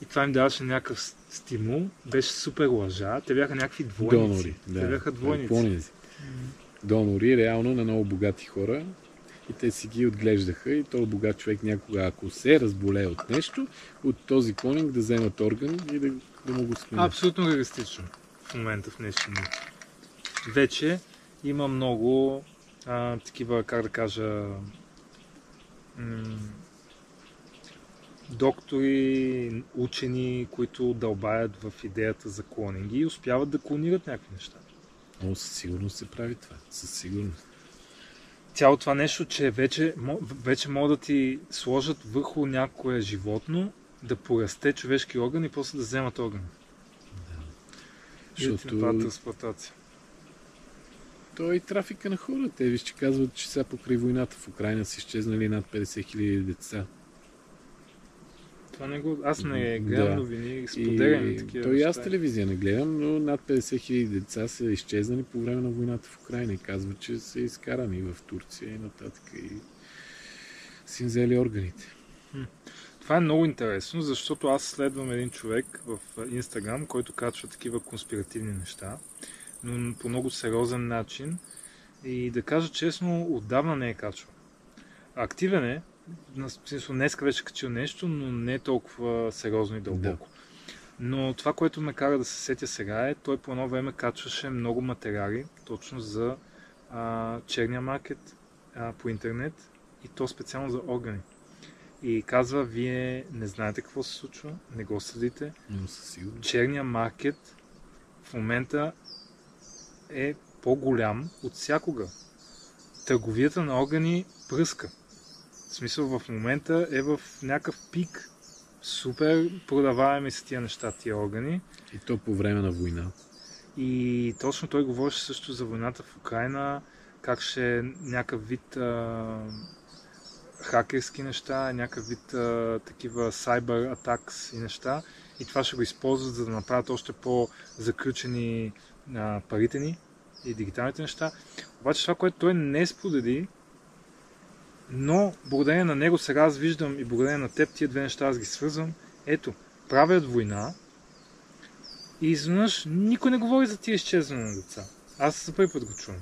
S1: и това им даваше някакъв стимул. Беше супер лъжа. Те бяха някакви двойници.
S2: Донори. Да.
S1: Те бяха двойници.
S2: Японези. Донори реално на много богати хора и те си ги отглеждаха и този богат човек някога, ако се разболее от нещо, от този клонинг да вземат орган и да, да му го сменят.
S1: Абсолютно реалистично в момента в днешния дни. Вече има много а, такива, как да кажа, м- доктори, учени, които дълбаят в идеята за клонинги и успяват да клонират някакви неща.
S2: О, със сигурност се прави това. Със сигурност.
S1: Цялото това нещо, че вече, вече могат да ти сложат върху някое животно да порасте човешки орган и после да вземат орган. И да
S2: Защото
S1: трансплантация.
S2: той е и трафика на хора. Те виж, че казват, че сега покрай войната в Украина са изчезнали над 50 хиляди деца.
S1: Това не го... Аз не гледам
S2: да.
S1: новини, споделяни
S2: И
S1: такива
S2: той и аз телевизия не гледам, но над 50 хиляди деца са изчезнали по време на войната в Украина и казват, че са изкарани в Турция и нататък и си им взели органите.
S1: Това е много интересно, защото аз следвам един човек в Инстаграм, който качва такива конспиративни неща, но по много сериозен начин. И да кажа честно, отдавна не е качвал. Активен е, днеска вече качил нещо, но не е толкова сериозно и дълбоко. Но това, което ме кара да се сетя сега е, той по едно време качваше много материали, точно за а, черния маркет а, по интернет и то специално за органи. И казва, вие не знаете какво се случва, не го съдите.
S2: Но със сигурност.
S1: Черния маркет в момента е по-голям от всякога. Търговията на органи пръска. Смисъл в момента е в някакъв пик. Супер продаваеми са тия неща, тия органи.
S2: И то по време на война.
S1: И точно той говореше също за войната в Украина, как ще е някакъв вид а, хакерски неща, някакъв вид а, такива cyber атакс и неща. И това ще го използват, за да направят още по-заключени а, парите ни и дигиталните неща. Обаче това, което той не сподели, но благодарение на него сега аз виждам и благодарение на теб тия две неща аз ги свързвам. Ето, правят война, и изведнъж никой не говори за тия изчезване на деца. Аз за първи път го чувам.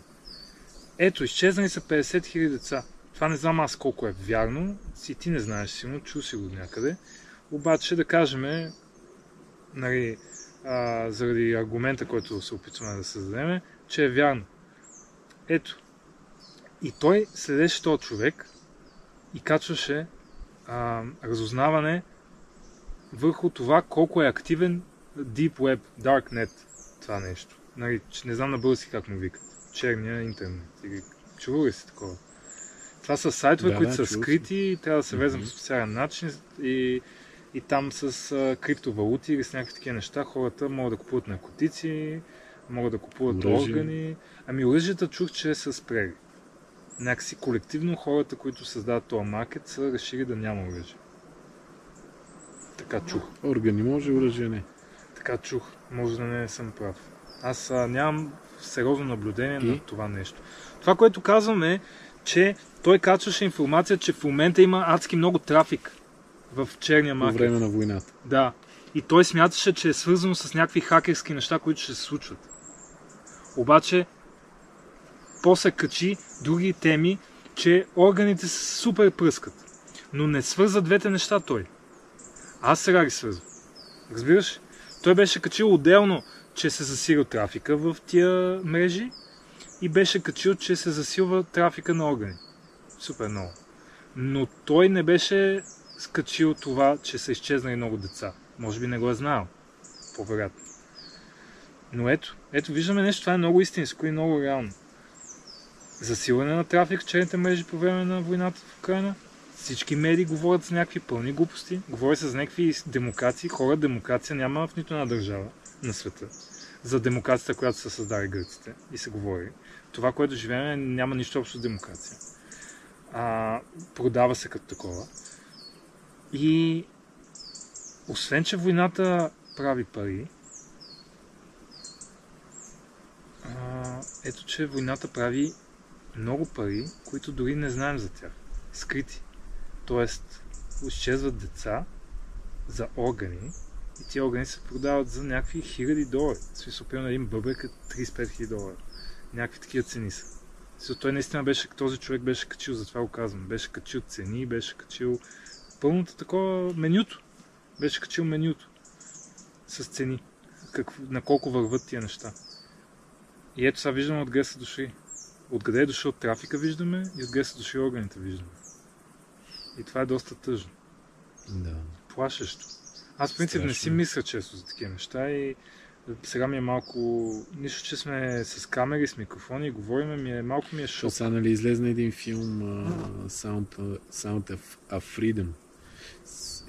S1: Ето, изчезнали са 50 000 деца. Това не знам аз колко е вярно. Си ти не знаеш сигурно, чу си го някъде. Обаче да кажем, нали, а, заради аргумента, който се опитваме да създадем, че е вярно. Ето. И той следеше този човек и качваше а, разузнаване върху това колко е активен Deep Web, Darknet, това нещо. Нали, не знам на български как му викат. Черния интернет. Или чува ли си такова? Това са сайтове,
S2: Да,
S1: които
S2: да,
S1: са скрити и трябва да се влезем
S2: Мгм.
S1: по специален начин и, и там с а, криптовалути или с някакви такива неща хората могат да купуват наркотици, могат да купуват
S2: Оръжие.
S1: органи. Ами оръжията чух, че са спрели. Някакси колективно хората, които създават този маркет, са решили да няма оръжие. Така чух.
S2: Органи може, оръжие не.
S1: Така чух. Може да не съм прав. Аз а, нямам сериозно наблюдение
S2: И?
S1: на това нещо. Това, което казвам е, че той качваше информация, че в момента има адски много трафик в черния
S2: По
S1: маркет.
S2: време на войната.
S1: Да. И той смяташе, че е свързано с някакви хакерски неща, които ще се случват. Обаче, после качи други теми, че органите се супер пръскат. Но не свърза двете неща той. Аз сега ги свързвам. Разбираш? Той беше качил отделно, че се засилва трафика в тия мрежи и беше качил, че се засилва трафика на органи. Супер много. Но той не беше скачил това, че са изчезнали много деца. Може би не го е знаел. По-вероятно. Но ето, ето виждаме нещо, това е много истинско и много реално. Засилване на трафик в черните мрежи по време на войната в Украина. Всички медии говорят за някакви пълни глупости. Говори се за някакви демокрации. Хора, демокрация няма в нито една държава на света. За демокрацията, която са създали гърците и се говори. Това, което живеем, няма нищо общо с демокрация. А, продава се като такова. И освен, че войната прави пари, а, ето, че войната прави много пари, които дори не знаем за тях. Скрити. Тоест, изчезват деца за органи и тези органи се продават за някакви хиляди долари. Смисъл, примерно един бъбрек е 35 хиляди долара. Някакви такива цени са. Смисъл, той наистина беше, този човек беше качил, затова го казвам, беше качил цени, беше качил пълното такова менюто. Беше качил менюто с цени. Какво, на колко върват тия неща. И ето сега виждаме откъде са дошли. Откъде е дошъл трафика виждаме и откъде са дошли органите виждаме. И това е доста тъжно.
S2: Да.
S1: Плашещо. Аз в принцип не си
S2: Страшно.
S1: мисля често за такива неща и сега ми е малко... Нищо, че сме с камери, с микрофони и говориме, ми е, малко ми е шок.
S2: сега нали излезна един филм uh, Sound, Sound of, of Freedom.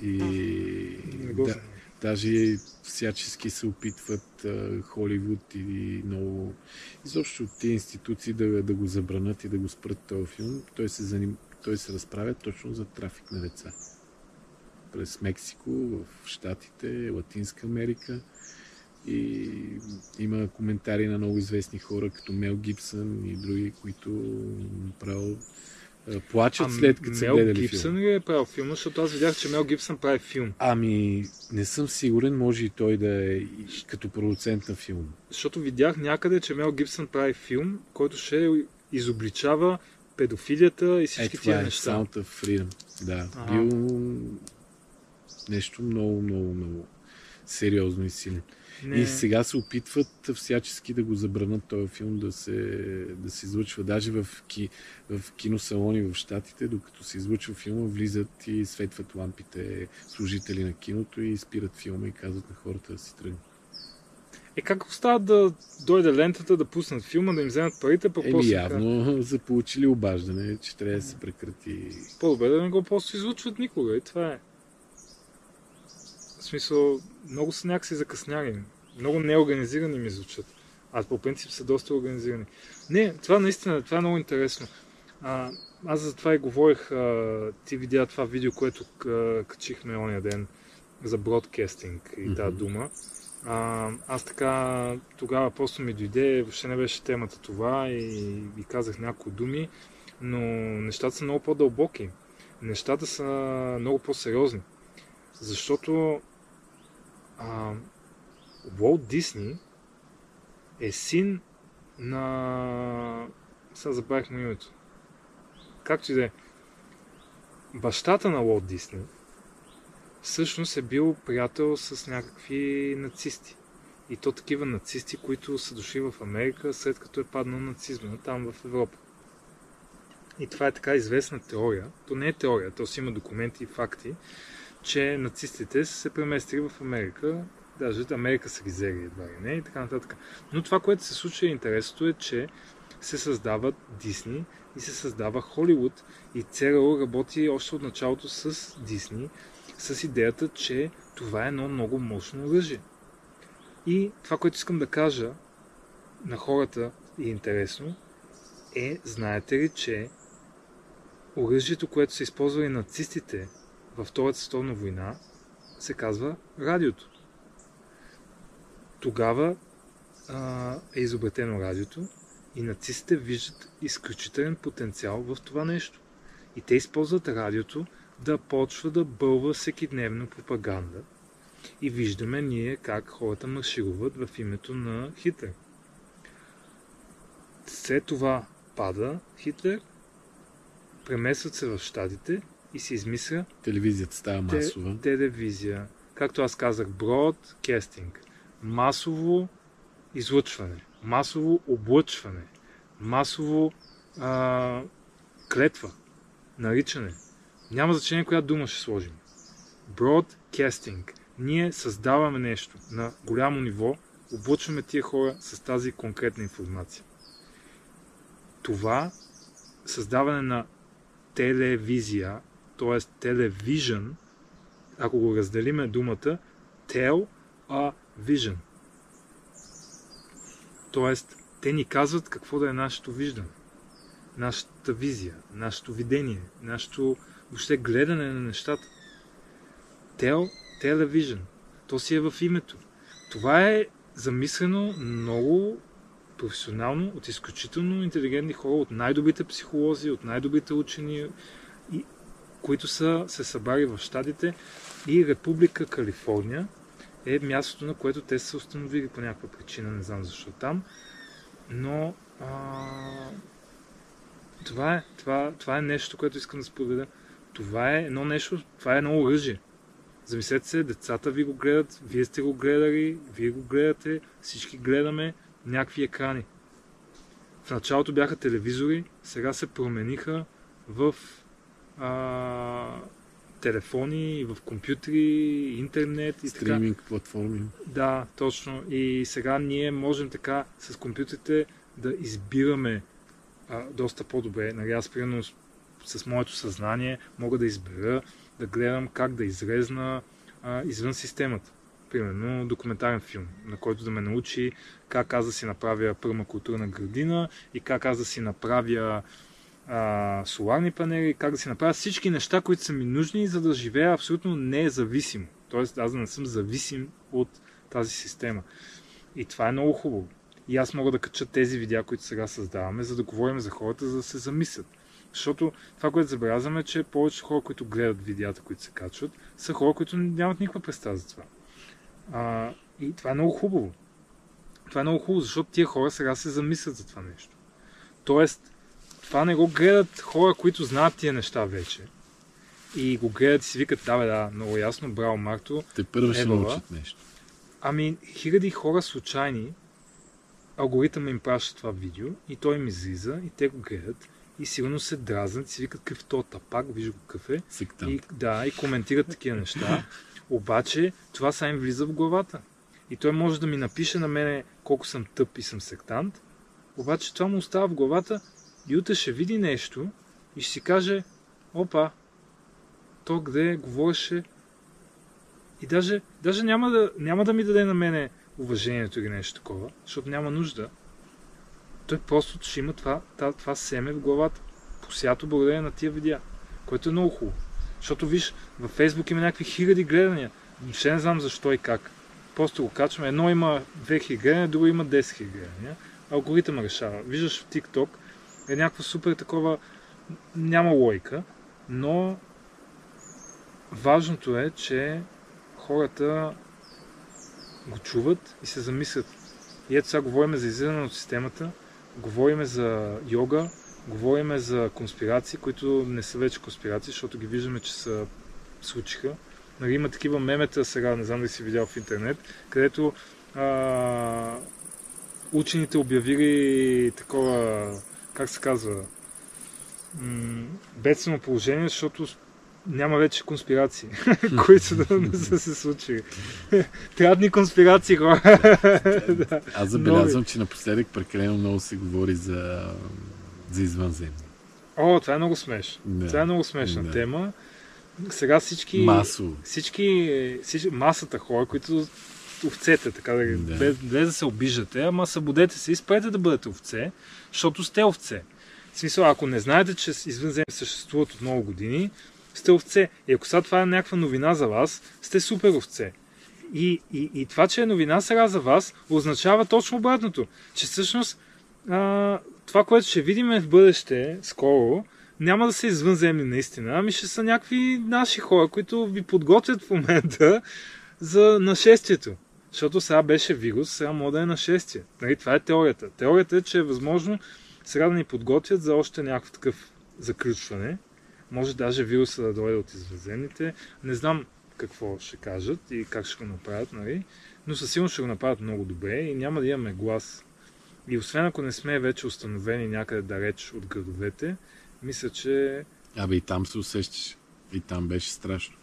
S2: И
S1: Не го
S2: да. Даже всячески се опитват а, Холивуд и много изобщо тези институции да, да го забранят и да го спрат този филм. Той се, заним... Той се разправя точно за трафик на деца. През Мексико, в Штатите, Латинска Америка. И има коментари на много известни хора, като Мел Гибсън и други, които направо плачат след като са гледали
S1: Гибсън
S2: филма.
S1: ли е правил филма, защото аз видях, че Мел Гибсън прави филм.
S2: Ами, не съм сигурен, може и той да е като продуцент на филм.
S1: Защото видях някъде, че Мел Гибсън прави филм, който ще изобличава педофилията и
S2: Е,
S1: всички
S2: това
S1: тия
S2: е
S1: неща.
S2: Sound of Freedom. Да,
S1: Ага.
S2: бил нещо много, много, много сериозно и силен.
S1: Не,
S2: И сега се опитват всячески да го забранят този филм да се, да се излъчва. Даже в, ки, в киносалони в Штатите, докато се излъчва филма, влизат и светват лампите служители на киното и спират филма и казват на хората да си тръгнат.
S1: Е как остават да дойде лентата, да пуснат филма, да им вземат парите, пък
S2: Еми
S1: после
S2: явно за получили обаждане, че трябва да се прекрати.
S1: по-добре да не го просто излучват никога и това е. В смисъл, много са някакси закъсняли. Много неорганизирани ми звучат. Аз по принцип са доста организирани. Не, това наистина, това е много интересно. А, аз за това и говорих, а, ти видя това видео, което а, качихме ония ден за бродкастинг и тази
S2: Мгм.
S1: дума. А, аз така тогава просто ми дойде, въобще не беше темата това и, и казах няколко думи, но нещата са много по-дълбоки. Нещата са много по-сериозни. Защото а, Уолт Дисни е син на... Сега забравих му името. Както и да е. Бащата на Уолт Дисни всъщност е бил приятел с някакви нацисти. И то такива нацисти, които са дошли в Америка след като е паднал нацизма там в Европа. И това е така известна теория. То не е теория, то си има документи и факти, че нацистите са се преместили в Америка, даже Америка са ги взели едва ли не и така нататък. Но това, което се случва интересното е, че се създават Дисни и се създава Холивуд и ЦРУ работи още от началото с Дисни с идеята, че това е едно много мощно оръжие. И това, което искам да кажа на хората и е интересно, е, знаете ли, че оръжието, което са използвали нацистите във Втората световна война, се казва радиото. Тогава а, е изобретено радиото и нацистите виждат изключителен потенциал в това нещо. И те използват радиото да почва да бълва всекидневно пропаганда И виждаме ние как хората маршируват в името на Хитлер. След това пада Хитлер, преместват се в Штатите и се измисля
S2: Телевизията става
S1: те-
S2: масова.
S1: телевизия. Както аз казах, бродкастинг. Масово излъчване. Масово облъчване. Масово а, клетва. Наричане. Няма значение коя дума ще сложим. Бродкастинг. Ние създаваме нещо на голямо ниво, облъчваме тия хора с тази конкретна информация. Това създаване на телевизия, т.е. телевижън, ако го разделиме думата, tell a vision. Тоест, те ни казват какво да е нашето виждане, нашата визия, нашето видение, нашето въобще гледане на нещата. Tell, television. То си е в името. Това е замислено много професионално от изключително интелигентни хора, от най-добрите психолози, от най-добрите учени, които са се събрали в щатите и Република Калифорния е мястото, на което те са установили по някаква причина, не знам защо там, но а, това, е, това, това е нещо, което искам да споделя. Това е едно нещо, това е едно оръжие. Замислете се, децата ви го гледат, вие сте го гледали, вие го гледате, всички гледаме някакви екрани. В началото бяха телевизори, сега се промениха в а, телефони, в компютри, интернет и така.
S2: Стриминг платформи.
S1: Да, точно. И сега ние можем така с компютрите да избираме а, доста по-добре. Нали, аз, примерно, с, с моето съзнание мога да избера да гледам как да изрезна а, извън системата. Примерно документарен филм, на който да ме научи как аз да си направя пърмакултурна градина и как аз да си направя а, соларни панели, как да си направя всички неща, които са ми нужни, за да живея абсолютно независимо. Тоест аз да не съм зависим от тази система. И това е много хубаво. И аз мога да кача тези видеа, които сега създаваме, за да говорим за хората, за да се замислят. Защото това, което забелязваме, е, че повечето хора, които гледат видеята, които се качват, са хора, които нямат никаква представа за това. А, и това е много хубаво. Това е много хубаво, защото тия хора сега се замислят за това нещо. Тоест, това не го гледат хора, които знаят тия неща вече. И го гледат и си викат, да, бе, да, много ясно, браво, Марто.
S2: Те първо ще научат нещо.
S1: Ами, хиляди хора случайни, алгоритъм им праща това видео и той им излиза и те го гледат и сигурно се дразнат и си викат какъв то тапак, виж го какъв е. И, да, и коментират такива неща. Обаче това са им влиза в главата. И той може да ми напише на мене колко съм тъп и съм сектант, обаче това му остава в главата и утре ще види нещо и ще си каже, опа, то къде говореше и даже, даже няма, да, няма да ми даде на мене уважението или нещо такова, защото няма нужда. Той просто ще има това, това, това семе в главата, посято благодарение на тия видеа, което е много хубаво. Защото виж, във Фейсбук има някакви хиляди гледания. Ще не знам защо и как. Просто го качваме. Едно има 2000 гледания, друго има 10 000 гледания. Алгоритъм решава. Виждаш в TikTok е някакво супер такова... Няма лойка, но важното е, че хората го чуват и се замислят. И ето сега говорим за излизане от системата, говорим за йога, говорим за конспирации, които не са вече конспирации, защото ги виждаме, че са случиха. Нали, има такива мемета сега, не знам дали си видял в интернет, където а, учените обявили такова, как се казва, м- бедствено положение, защото няма вече конспирации, които да не са се случили. Трябват ни конспирации, хора. да.
S2: Аз забелязвам, че напоследък прекалено много се говори за, за извънземни.
S1: О, това е много смешно.
S2: Да.
S1: Това е много смешна
S2: Да.
S1: тема. Сега всички,
S2: Масово.
S1: всички, всички, масата хора, които овцете, така да,
S2: Да.
S1: без, без да се обиждате, ама събудете се и спрете да бъдете овце, защото сте овце. В смисъл, ако не знаете, че извънземни съществуват от много години, сте овце. И ако сега това е някаква новина за вас, сте супер овце. И, и, и това, че е новина сега за вас, означава точно обратното. Че всъщност а, това, което ще видим в бъдеще, скоро, няма да са извънземни наистина, ами ще са някакви наши хора, които ви подготвят в момента за нашествието. Защото сега беше вирус, сега може да е нашествие. Нали, това е теорията. Теорията е, че е възможно сега да ни подготвят за още някакъв такъв заключване. Може даже вируса да дойде от извъземните. Не знам какво ще кажат и как ще го направят, нали? но със сигурност ще го направят много добре и няма да имаме глас. И освен ако не сме вече установени някъде далеч от градовете, мисля, че...
S2: Абе и там се усещаш. И там беше страшно.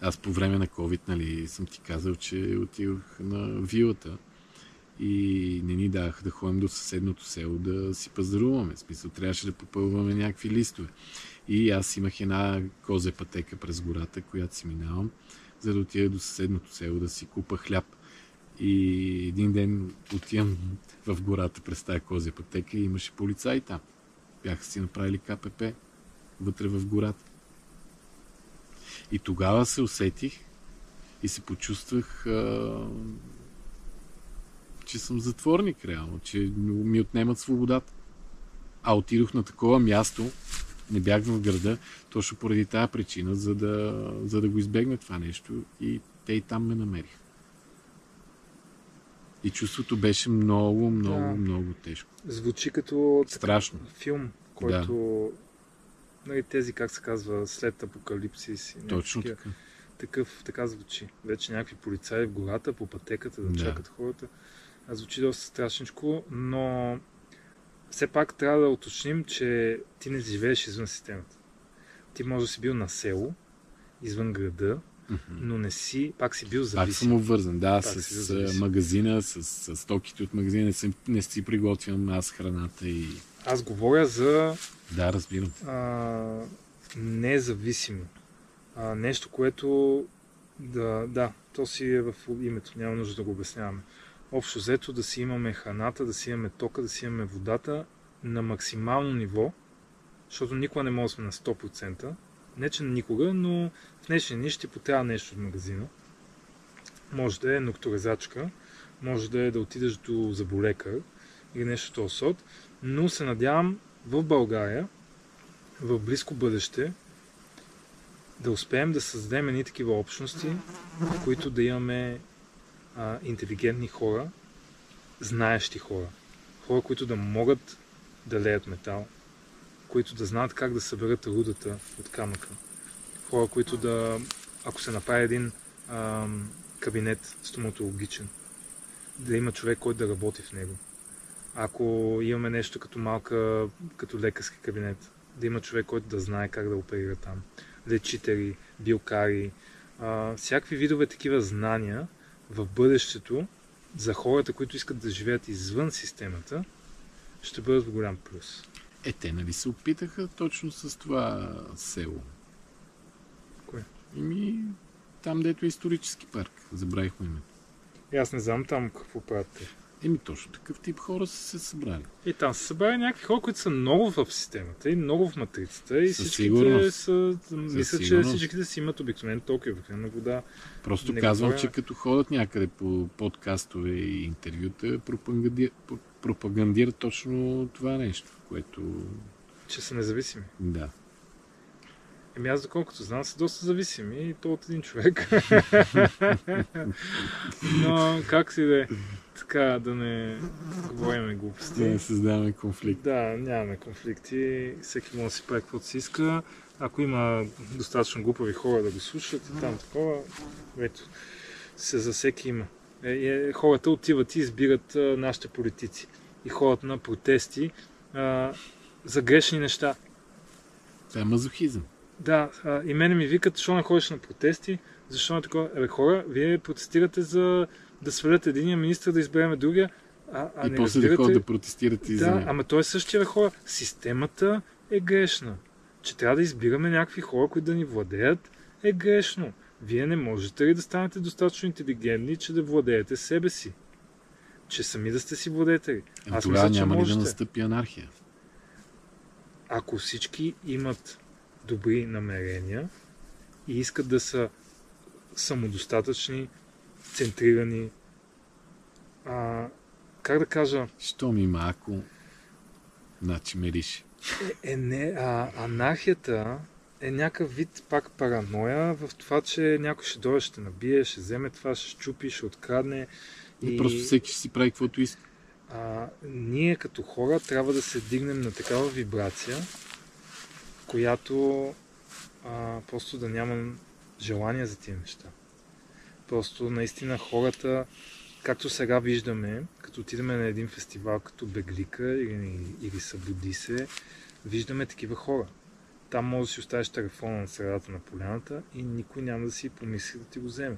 S2: Аз по време на COVID, нали, съм ти казал, че отидох на вилата и не ни даваха да ходим до съседното село да си пазаруваме. В смисъл, трябваше да попълваме някакви листове. И аз имах една козе пътека през гората, която си минавам, за да отида до съседното село да си купа хляб. И един ден отивам в гората през тази козя пътека и имаше полицаи там. Бяха си направили КПП вътре в гората. И тогава се усетих и се почувствах, а, че съм затворник реално, че ми отнемат свободата. А отидох на такова място, не бях в града, точно поради тази причина, за да, за да го избегна това нещо и те и там ме намериха. И чувството беше много, много,
S1: Да.
S2: много тежко.
S1: Звучи като
S2: Страшно.
S1: филм, който... Нали, тези, как се казва, след апокалипсис. и
S2: Точно
S1: такива.
S2: така.
S1: Такъв, така звучи. Вече някакви полицаи в гората, по пътеката, да,
S2: Да.
S1: чакат хората. А звучи доста страшничко, но все пак трябва да уточним, че ти не живееш извън системата. Ти може да си бил на село, извън града, но не си, пак си бил
S2: Пак
S1: зависим.
S2: съм обвързан, да,
S1: Пак
S2: с,
S1: си
S2: магазина, с, с стоките от магазина. Не, съм, не си приготвям аз храната и...
S1: Аз говоря за
S2: Да, разбирам.
S1: а, независимо. А, нещо, което да, да, то си е в името, няма нужда да го обясняваме. Общо взето да си имаме храната, да си имаме тока, да си имаме водата на максимално ниво, защото никога не може да сме на 100%. Не, че никога, но в днешни дни ще потрябва нещо от магазина. Може да е нокторезачка, може да е да отидеш до заболекар или нещо от сорт, но се надявам в България в близко бъдеще да успеем да създадем едни такива общности, в които да имаме а, интелигентни хора, знаещи хора. Хора, които да могат да леят метал, които да знаят как да съберат рудата от камъка. Хора, които да, ако се направи един ам, кабинет стоматологичен, да има човек, който да работи в него. Ако имаме нещо като малка, като лекарски кабинет, да има човек, който да знае как да оперира там. Лечители, билкари, а, всякакви видове такива знания в бъдещето за хората, които искат да живеят извън системата, ще бъдат в голям плюс.
S2: Е, те нали се опитаха точно с това село?
S1: Кое?
S2: Ими, там дето е исторически парк. Забравихме името.
S1: Аз не знам там какво правят те.
S2: Еми, точно такъв тип хора са се събрали.
S1: И там се събрали някакви хора, които са много в системата и много в матрицата. И
S2: Със
S1: всичките
S2: сигурност.
S1: са. Мисля, че всичките си имат обикновено толкова обикновена вода.
S2: Просто
S1: Не
S2: казвам,
S1: говоря-
S2: че като ходят някъде по подкастове и интервюта, пропаганди... про- пропагандират точно това нещо, което...
S1: Че са независими.
S2: Да.
S1: Еми аз, доколкото знам, са доста зависими и то от един човек. Но как си да е, така да не говорим
S2: Да
S1: глупости.
S2: не създаваме конфликт.
S1: Да, нямаме конфликти, всеки може да си прави каквото си иска. Ако има достатъчно глупави хора да го слушат и там такова, ето, се за всеки има. Е, е, хората отиват и избират а, нашите политици и ходят на протести а, за грешни неща.
S2: Това е мазохизъм.
S1: Да, а, и мене ми викат, защо не ходиш на протести, защо не такова. Абе, хора, вие протестирате за да свалят единия министр, да избереме другия, а, а
S2: и
S1: не
S2: после да
S1: разбирате...
S2: ходят да протестират и за
S1: Да,
S2: него.
S1: ама той е същия хора. Системата е грешна. Че трябва да избираме някакви хора, които да ни владеят, е грешно. Вие не можете ли да станете достатъчно интелигентни, че да владеете себе си? Че сами да сте си владетели.
S2: Ами
S1: Аз
S2: тогава
S1: мисля, че
S2: няма ли да
S1: можете.
S2: настъпи анархия?
S1: Ако всички имат добри намерения и искат да са самодостатъчни, центрирани, а, как да кажа,
S2: Що ми малко, значи мериш.
S1: Е, е не, а, анархията е някакъв вид пак параноя в това, че някой ще дойде, ще набие, ще вземе това, ще щупи, ще открадне.
S2: И... Просто всеки ще си прави каквото иска.
S1: А, ние като хора трябва да се дигнем на такава вибрация, която а, просто да нямам желание за тия неща. Просто наистина хората, както сега виждаме, като отидеме на един фестивал като Беглика или, или Събуди се, виждаме такива хора. Там може да си оставиш телефона на средата на поляната и никой няма да си помисли да ти го вземе.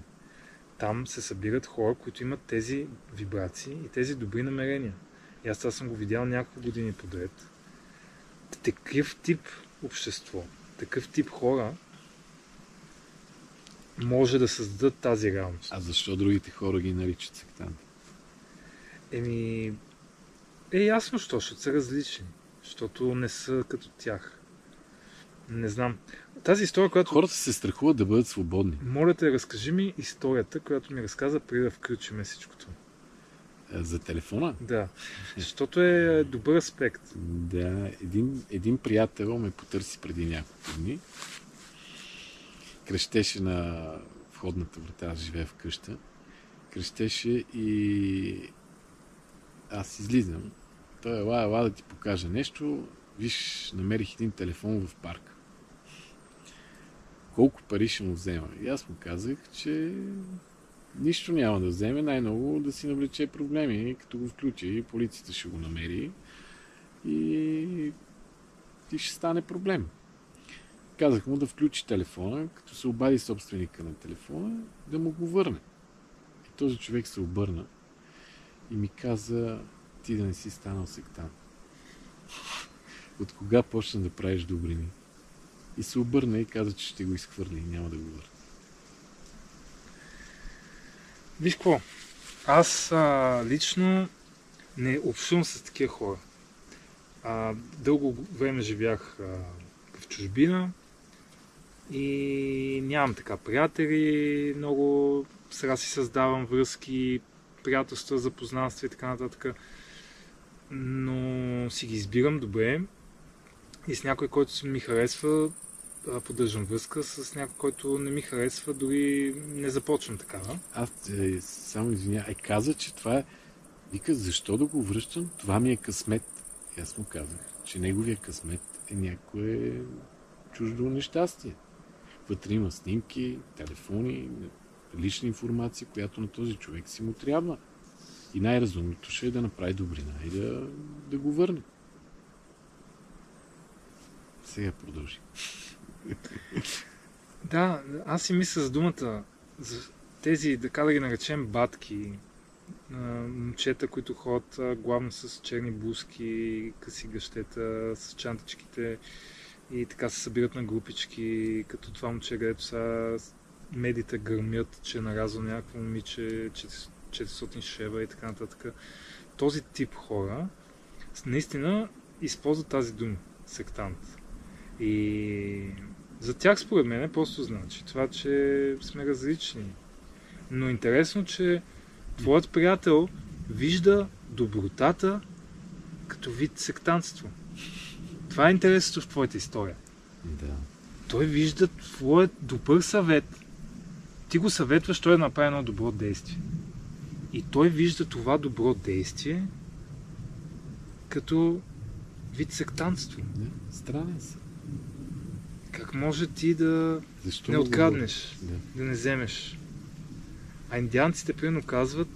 S1: Там се събират хора, които имат тези вибрации и тези добри намерения. И аз това съм го видял няколко години подред. Такъв тип общество, такъв тип хора може да създадат тази реалност.
S2: А защо другите хора ги наричат сектанти?
S1: Еми, е ясно, що, защото са различни. Защото не са като тях. Не знам. Тази история, която...
S2: Хората се страхуват да бъдат свободни.
S1: Моля те, разкажи ми историята, която ми разказа преди да включим всичкото.
S2: Е, за телефона?
S1: Да. Защото е добър аспект.
S2: Да. Един, един приятел ме потърси преди няколко дни. Крещеше на входната врата, аз живея в къща. Крещеше и аз излизам. Той ела, ела да ти покажа нещо. Виж, намерих един телефон в парк. Колко пари ще му взема? И аз му казах, че нищо няма да вземе, най-много да си навлече проблеми, като го включи, полицията ще го намери и ти ще стане проблем. Казах му да включи телефона, като се обади собственика на телефона, да му го върне. И този човек се обърна и ми каза, ти да не си станал сектант. От кога почна да правиш добрини? И се обърна и каза, че ще го изхвърли и няма да го върне.
S1: Виж какво, аз а, лично не общувам с такива хора. А, дълго време живях а, в чужбина и нямам така приятели, много сега си създавам връзки, приятелства, запознанства и така нататък. Но си ги избирам добре и с някой, който ми харесва, поддържам връзка с някой, който не ми харесва, дори не започвам такава.
S2: Аз е, само извиня, е каза, че това е... Вика, защо да го връщам? Това ми е късмет. И аз му казах, че неговия късмет е някое чуждо нещастие. Вътре има снимки, телефони, лична информация, която на този човек си му трябва. И най-разумното ще е да направи добрина и да, да го върне. Сега продължи.
S1: Да, аз си мисля за думата, за тези, така да ги наречем, батки, момчета, които ходят главно с черни буски, къси гъщета, с чантичките и така се събират на групички, като това момче, където са медите гърмят, че е наразва някакво момиче 400 шева и така нататък. Този тип хора наистина използват тази дума сектант. И за тях според мен просто значи това, че сме различни. Но интересно, че твоят приятел вижда добротата като вид сектантство. Това е интересното в твоята история.
S2: Да.
S1: Той вижда твоят добър съвет. Ти го съветваш той да направи едно добро действие. И той вижда това добро действие като вид сектантство.
S2: Да, странен се.
S1: Как може ти да
S2: Защо
S1: не откраднеш,
S2: да.
S1: да не вземеш? А индианците примерно казват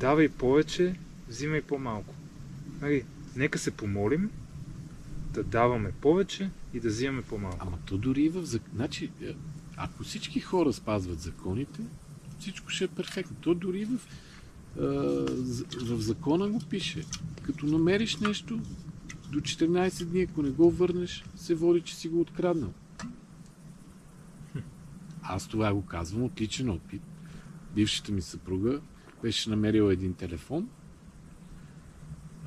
S1: давай повече, взимай по-малко. Нали, нека се помолим да даваме повече и да взимаме по-малко.
S2: Ама то дори и в... Значи, е, ако всички хора спазват законите, всичко ще е перфектно. То дори и в, в закона го пише. Като намериш нещо, до 14 дни, ако не го върнеш, се води, че си го откраднал. Аз това го казвам от личен опит. Бившата ми съпруга беше намерила един телефон.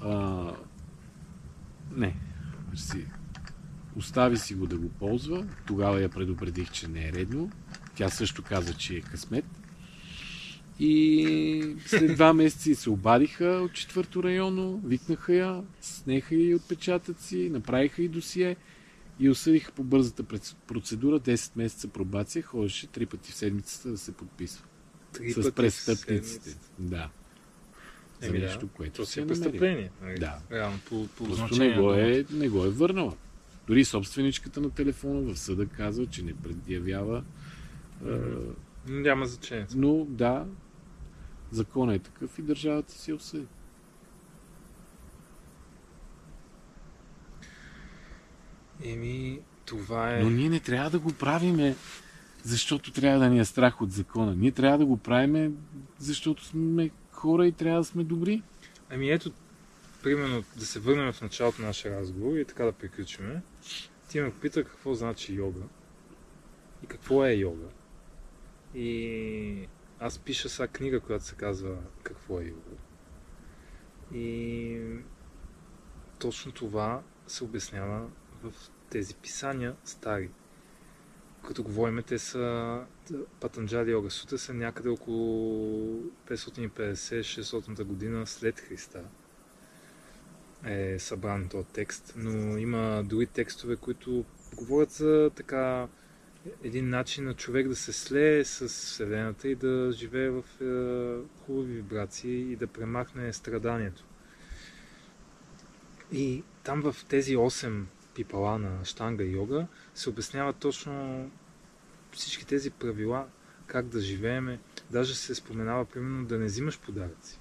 S2: А, не, си, остави си го да го ползва. Тогава я предупредих, че не е редно. Тя също каза, че е късмет. И след два месеца се обадиха от четвърто районо, викнаха я, снеха и отпечатъци, направиха и досие. И осъдиха по бързата процедура 10 месеца пробация, ходеше три пъти в седмицата да се подписва.
S1: Три
S2: с престъпниците. Да. За
S1: Еми да,
S2: нещо, което
S1: То
S2: си е
S1: е престъпление. нали?
S2: Да.
S1: Реално, по, по
S2: Просто не го, е, не го е върнала. Дори собственичката на телефона в съда казва, че не предявява.
S1: думата. Няма значение.
S2: но да, законът е такъв и държавата си осъди.
S1: Еми, това е...
S2: Но ние не трябва да го правиме, защото трябва да ни е страх от закона. Ние трябва да го правиме, защото сме хора и трябва да сме добри.
S1: Ами ето, примерно, да се върнем в началото на нашия разговор и така да приключиме. Ти ме попита какво значи йога и какво е йога. И аз пиша сега книга, която се казва Какво е йога. И точно това се обяснява в тези писания стари. Като говорим, те са Патанджали Йога Сута са някъде около 550-600 година след Христа е събран този текст, но има други текстове, които говорят за така един начин на човек да се слее с Вселената и да живее в е, хубави вибрации и да премахне страданието. И там в тези 8 пипала на Штанга йога се обяснява точно всички тези правила, как да живееме. Даже се споменава, примерно, да не взимаш подаръци.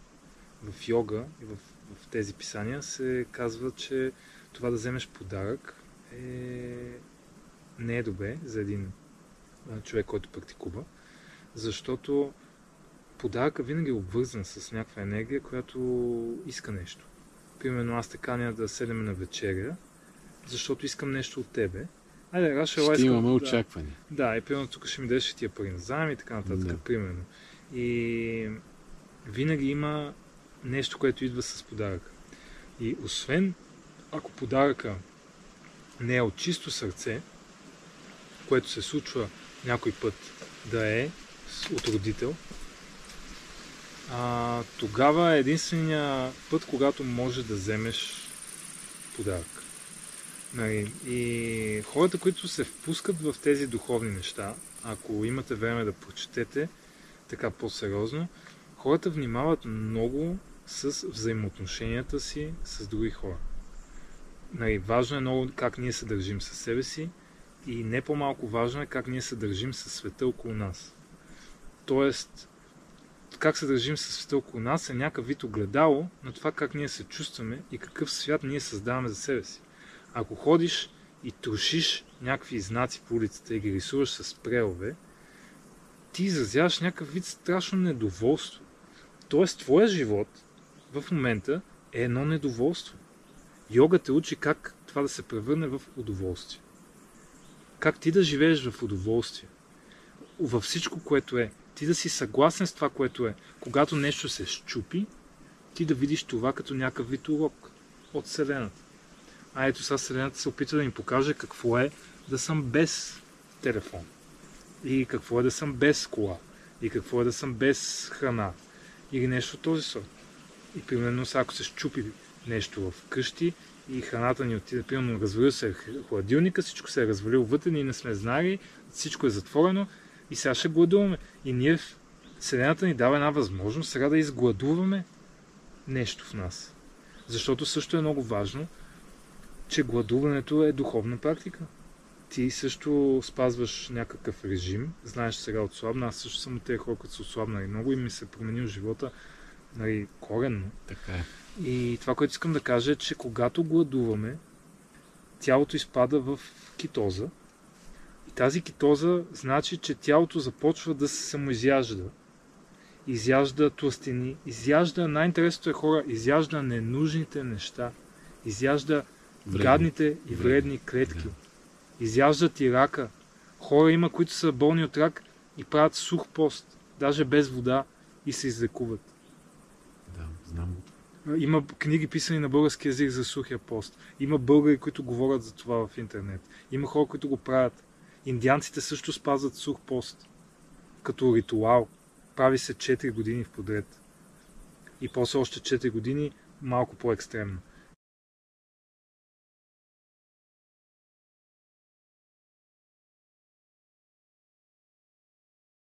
S1: В йога и в, в тези писания се казва, че това да вземеш подарък е... не е добре за един човек, който практикува, защото подаръка винаги е обвързан с някаква енергия, която иска нещо. Примерно аз те каня да седем на вечеря, защото искам нещо от тебе. Айде, ела,
S2: Ще
S1: искам-
S2: имаме
S1: да.
S2: очаквания.
S1: Да, и примерно тук ще ми дадеш тия пари на заем и така нататък,
S2: Да.
S1: примерно. И винаги има нещо, което идва с подаръка. И освен ако подаръка не е от чисто сърце, което се случва някой път да е от родител, а, тогава е единствения път, когато може да вземеш подарък. Нали, и хората, които се впускат в тези духовни неща, ако имате време да прочетете така по-сериозно, хората внимават много с взаимоотношенията си с други хора. Нали, важно е много как ние се държим със себе си и не по-малко важно е как ние се държим със света около нас. Тоест, как се държим със света около нас е някакъв вид огледало на това как ние се чувстваме и какъв свят ние създаваме за себе си. Ако ходиш и трошиш някакви знаци по улицата и ги рисуваш с спреове, ти изразяваш някакъв вид страшно недоволство. Тоест, твоя живот в момента е едно недоволство. Йога те учи как това да се превърне в удоволствие. Как ти да живееш в удоволствие. Във всичко, което е. Ти да си съгласен с това, което е. Когато нещо се щупи, ти да видиш това като някакъв вид урок от Вселената. А ето сега Вселената се опитва да ни покаже какво е да съм без телефон. И какво е да съм без кола. И какво е да съм без храна. Или нещо от този сорт. И примерно сега, ако се щупи нещо в къщи и храната ни отиде, примерно развалил се е хладилника, всичко се е развалило вътре, ние не сме знали, всичко е затворено и сега ще гладуваме. И ние, Вселената ни дава една възможност сега да изгладуваме нещо в нас. Защото също е много важно, че гладуването е духовна практика. Ти също спазваш някакъв режим, знаеш сега отслабна, аз също съм от тези хора, които са отслабнали много и ми се е променил живота нали, коренно.
S2: Така е.
S1: И това, което искам да кажа е, че когато гладуваме, тялото изпада в китоза. И тази китоза значи, че тялото започва да се самоизяжда. Изяжда тластини, изяжда, най-интересното е хора, изяжда ненужните неща. Изяжда
S2: Вредни.
S1: гадните и
S2: Вредни.
S1: клетки.
S2: Да.
S1: Изяждат и рака. Хора има, които са болни от рак и правят сух пост, даже без вода и се излекуват.
S2: Да, знам.
S1: Има книги писани на български язик за сухия пост. Има българи, които говорят за това в интернет. Има хора, които го правят. Индианците също спазват сух пост. Като ритуал. Прави се 4 години в подред. И после още 4 години малко по-екстремно.